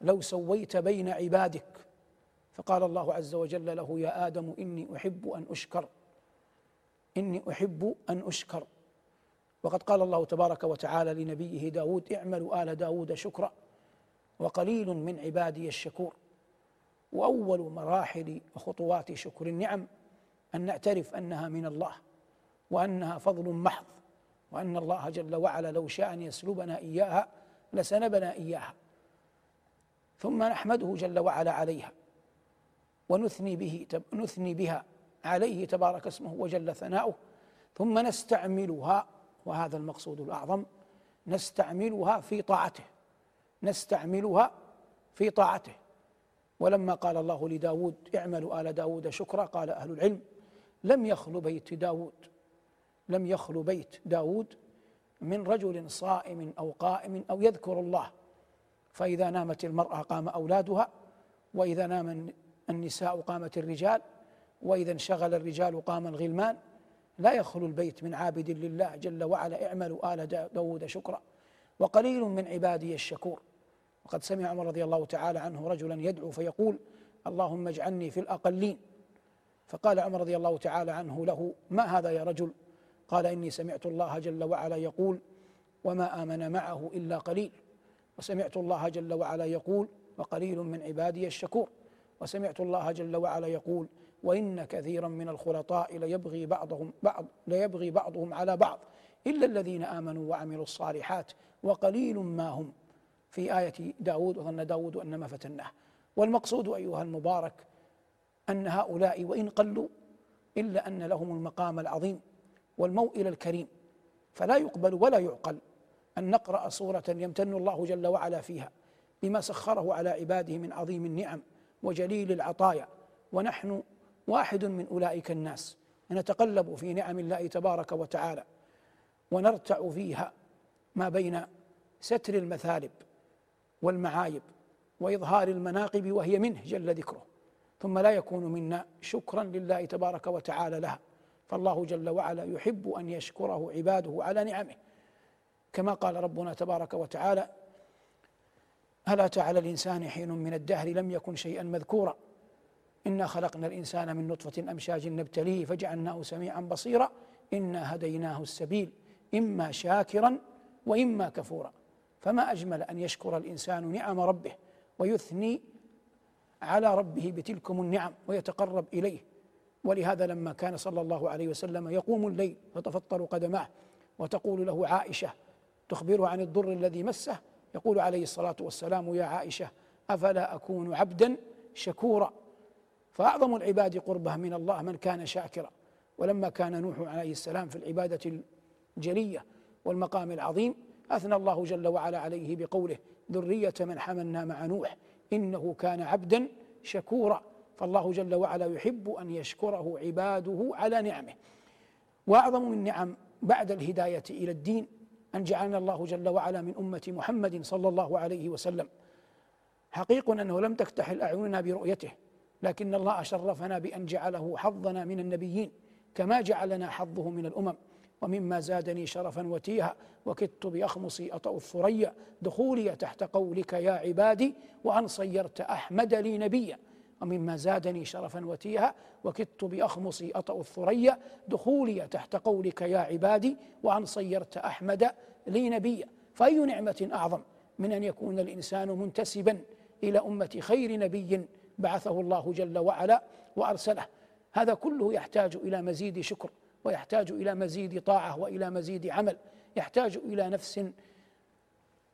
لو سويت بين عبادك. فقال الله عز وجل له يا آدم إني أحب أن أشكر إني أحب أن أشكر. وقد قال الله تبارك وتعالى لنبيه داود اعملوا آل داود شكرا وقليل من عبادي الشكور. وأول مراحل وخطوات شكر النعم أن نعترف أنها من الله. وأنها فضل محض وأن الله جل وعلا لو شاء أن يسلبنا إياها لسلبنا إياها. ثم نحمده جل وعلا عليها ونثني به نثني بها عليه تبارك اسمه وجل ثناؤه. ثم نستعملها وهذا المقصود الأعظم نستعملها في طاعته نستعملها في طاعته. ولما قال الله لداود اعملوا آل داود شكرا قال أهل العلم لم يخل بيت داود. لم يخل بيت داود من رجل صائم أو قائم أو يذكر الله. فإذا نامت المرأة قام أولادها وإذا نام النساء قامت الرجال وإذا انشغل الرجال قام الغلمان. لا يخلو البيت من عابد لله جل وعلا اعملوا آل داود شكرا. وقليل من عبادي الشكور. وقد سمع عمر رضي الله تعالى عنه رجلا يدعو فيقول اللهم اجعلني في الأقلين. فقال عمر رضي الله تعالى عنه له ما هذا يا رجل؟ قال إني سمعت الله جل وعلا يقول وما آمن معه إلا قليل وسمعت الله جل وعلا يقول وقليل من عبادي الشكور وسمعت الله جل وعلا يقول وإن كثيرا من الخلطاء ليبغي بعضهم بعض ليبغي بعضهم على بعض إلا الذين آمنوا وعملوا الصالحات وقليل ما هم. في آية داود وظن داود أنما فتناه. والمقصود أيها المبارك أن هؤلاء وإن قلوا إلا أن لهم المقام العظيم. والموئل الكريم. فلا يقبل ولا يعقل أن نقرأ سورة يمتن الله جل وعلا فيها بما سخره على عباده من عظيم النعم وجليل العطايا. ونحن واحد من أولئك الناس. نتقلب في نعم الله تبارك وتعالى. ونرتع فيها ما بين ستر المثالب والمعايب وإظهار المناقب وهي منه جل ذكره. ثم لا يكون منا شكرا لله تبارك وتعالى لها. فالله جل وعلا يحب أن يشكره عباده على نعمه. كما قال ربنا تبارك وتعالى هل أتى على الإنسان حين من الدهر لم يكن شيئا مذكورا. إنا خلقنا الإنسان من نطفة أمشاج نبتليه فجعلناه سميعا بصيرا. إنا هديناه السبيل إما شاكرا وإما كفورا. فما أجمل أن يشكر الإنسان نعم ربه ويثني على ربه بتلكم النعم ويتقرب إليه. ولهذا لما كان صلى الله عليه وسلم يقوم الليل فتفطر قدماه وتقول له عائشة تخبره عن الضر الذي مسه يقول عليه الصلاة والسلام يا عائشة أفلا أكون عبدا شكورا؟ فأعظم العباد قربة من الله من كان شاكرا. ولما كان نوح عليه السلام في العبادة الجلية والمقام العظيم أثنى الله جل وعلا عليه بقوله ذرية من حملنا مع نوح إنه كان عبدا شكورا. فالله جل وعلا يحب أن يشكره عباده على نعمه. وأعظم من نعم بعد الهداية إلى الدين أن جعلنا الله جل وعلا من أمة محمد صلى الله عليه وسلم. حقيق أنه لم تكتحل أعيننا برؤيته لكن الله شرفنا بأن جعله حظنا من النبيين كما جعلنا حظه من الأمم. ومما زادني شرفا وتيها وكدت بأخمصي أطأ الثريا دخولي تحت قولك يا عبادي وأن صيرت أحمد لي نبيا. ومما زادني شرفا وتيها وكدت بأخمصي أطأ الثريا. دخولي تحت قولك يا عبادي وأن صيرت أحمد لي نبيا. فأي نعمة أعظم من أن يكون الإنسان منتسبا إلى أمة خير نبي بعثه الله جل وعلا وأرسله؟ هذا كله يحتاج إلى مزيد شكر ويحتاج إلى مزيد طاعة وإلى مزيد عمل. يحتاج إلى نفس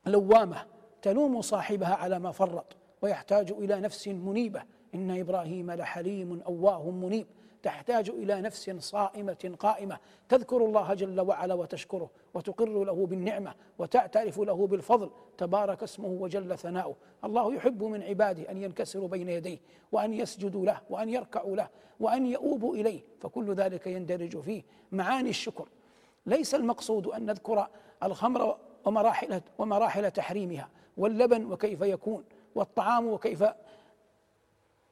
لوامة تلوم صاحبها على ما فرط ويحتاج إلى نفس منيبة إن إبراهيم لحليم أواه منيب. تحتاج إلى نفس صائمة قائمة. تذكر الله جل وعلا وتشكره وتقر له بالنعمة وتعترف له بالفضل. تبارك اسمه وجل ثناؤه. الله يحب من عباده أن ينكسروا بين يديه وأن يسجدوا له وأن يركعوا له وأن يؤوبوا إليه. فكل ذلك يندرج فيه معاني الشكر. ليس المقصود أن نذكر الخمر ومراحل ومراحل تحريمها واللبن وكيف يكون والطعام وكيف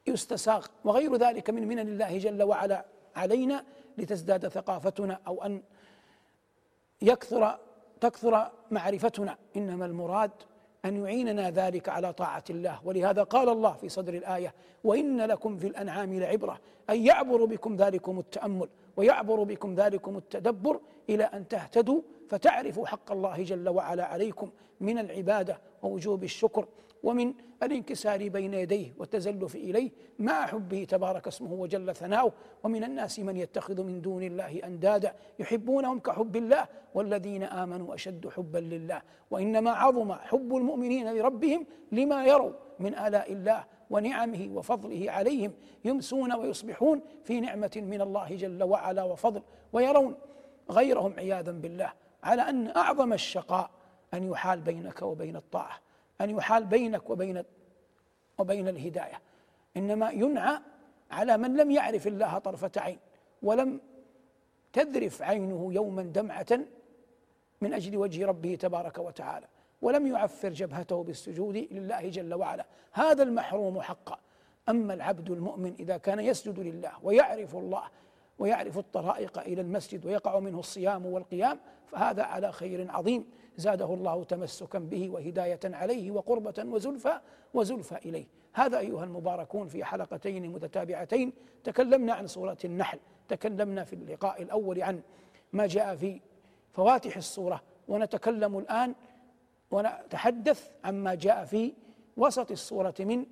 يستساغ وغير ذلك من منن الله جل وعلا علينا لتزداد ثقافتنا أو أن يكثر تكثر معرفتنا. إنما المراد أن يعيننا ذلك على طاعة الله. ولهذا قال الله في صدر الآية وإن لكم في الأنعام لعبرة ان يعبر بكم ذلكم التأمل ويعبر بكم ذلكم التدبر إلى أن تهتدوا فتعرفوا حق الله جل وعلا عليكم من العبادة ووجوب الشكر. ومن الانكسار بين يديه والتزلف إليه مع حبه تبارك اسمه وجل ثناؤه. ومن الناس من يتخذ من دون الله أندادا يحبونهم كحب الله والذين آمنوا أشد حبا لله. وإنما عظم حب المؤمنين لربهم لما يروا من آلاء الله ونعمه وفضله عليهم يمسون ويصبحون في نعمة من الله جل وعلا وفضل ويرون غيرهم عياذا بالله. على أن أعظم الشقاء أن يحال بينك وبين الطاعة. أن يحال بينك وبين وبين الهداية. إنما ينعى على من لم يعرف الله طرفة عين ولم تذرف عينه يوما دمعة من أجل وجه ربه تبارك وتعالى ولم يعفر جبهته بالسجود لله جل وعلا. هذا المحروم حقا. أما العبد المؤمن إذا كان يسجد لله ويعرف الله ويعرف الطرائق إلى المسجد ويقع منه الصيام والقيام فهذا على خير عظيم. زاده الله تمسكا به وهداية عليه وقربة وزلفى وزلفى إليه. هذا أيها المباركون في حلقتين متتابعتين. تكلمنا عن سورة النحل تكلمنا في اللقاء الأول عن ما جاء في فواتح السورة. ونتكلم الآن ونتحدث عما جاء في وسط السورة من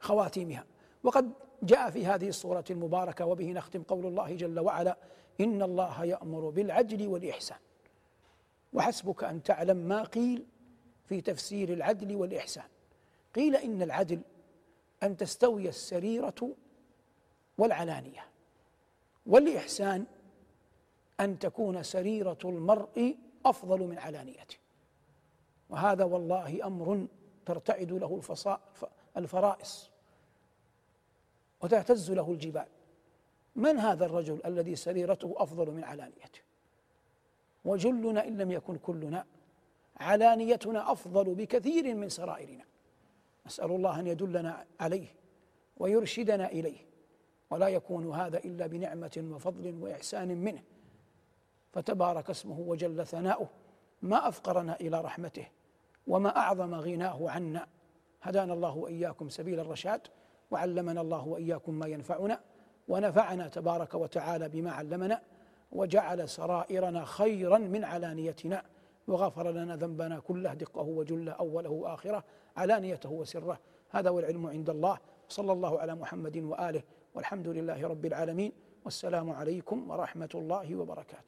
خواتيمها. وقد جاء في هذه الصورة المباركة وبه نختم قول الله جل وعلا إن الله يأمر بالعدل والإحسان. وحسبك أن تعلم ما قيل في تفسير العدل والإحسان. قيل إن العدل أن تستوي السريرة والعلانية والإحسان أن تكون سريرة المرء أفضل من علانيته. وهذا والله أمر ترتعد له الفرائص وتهتز له الجبال. من هذا الرجل الذي سريرته أفضل من علانيته؟ وجلنا إن لم يكن كلنا. علانيتنا أفضل بكثير من سرائرنا. نسأل الله أن يدلنا عليه ويرشدنا إليه. ولا يكون هذا إلا بنعمة وفضل وإحسان منه. فتبارك اسمه وجل ثناؤه. ما أفقرنا إلى رحمته وما أعظم غناه عنا. هدانا الله وإياكم سبيل الرشاد. وعلمنا الله وإياكم ما ينفعنا. ونفعنا تبارك وتعالى بما علمنا. وجعل سرائرنا خيرا من علانيتنا وغفر لنا ذنبنا كله دقه وجله أوله وآخره علانيته وسره. هذا والعلم عند الله. صلى الله على محمد وآله والحمد لله رب العالمين. والسلام عليكم ورحمة الله وبركاته.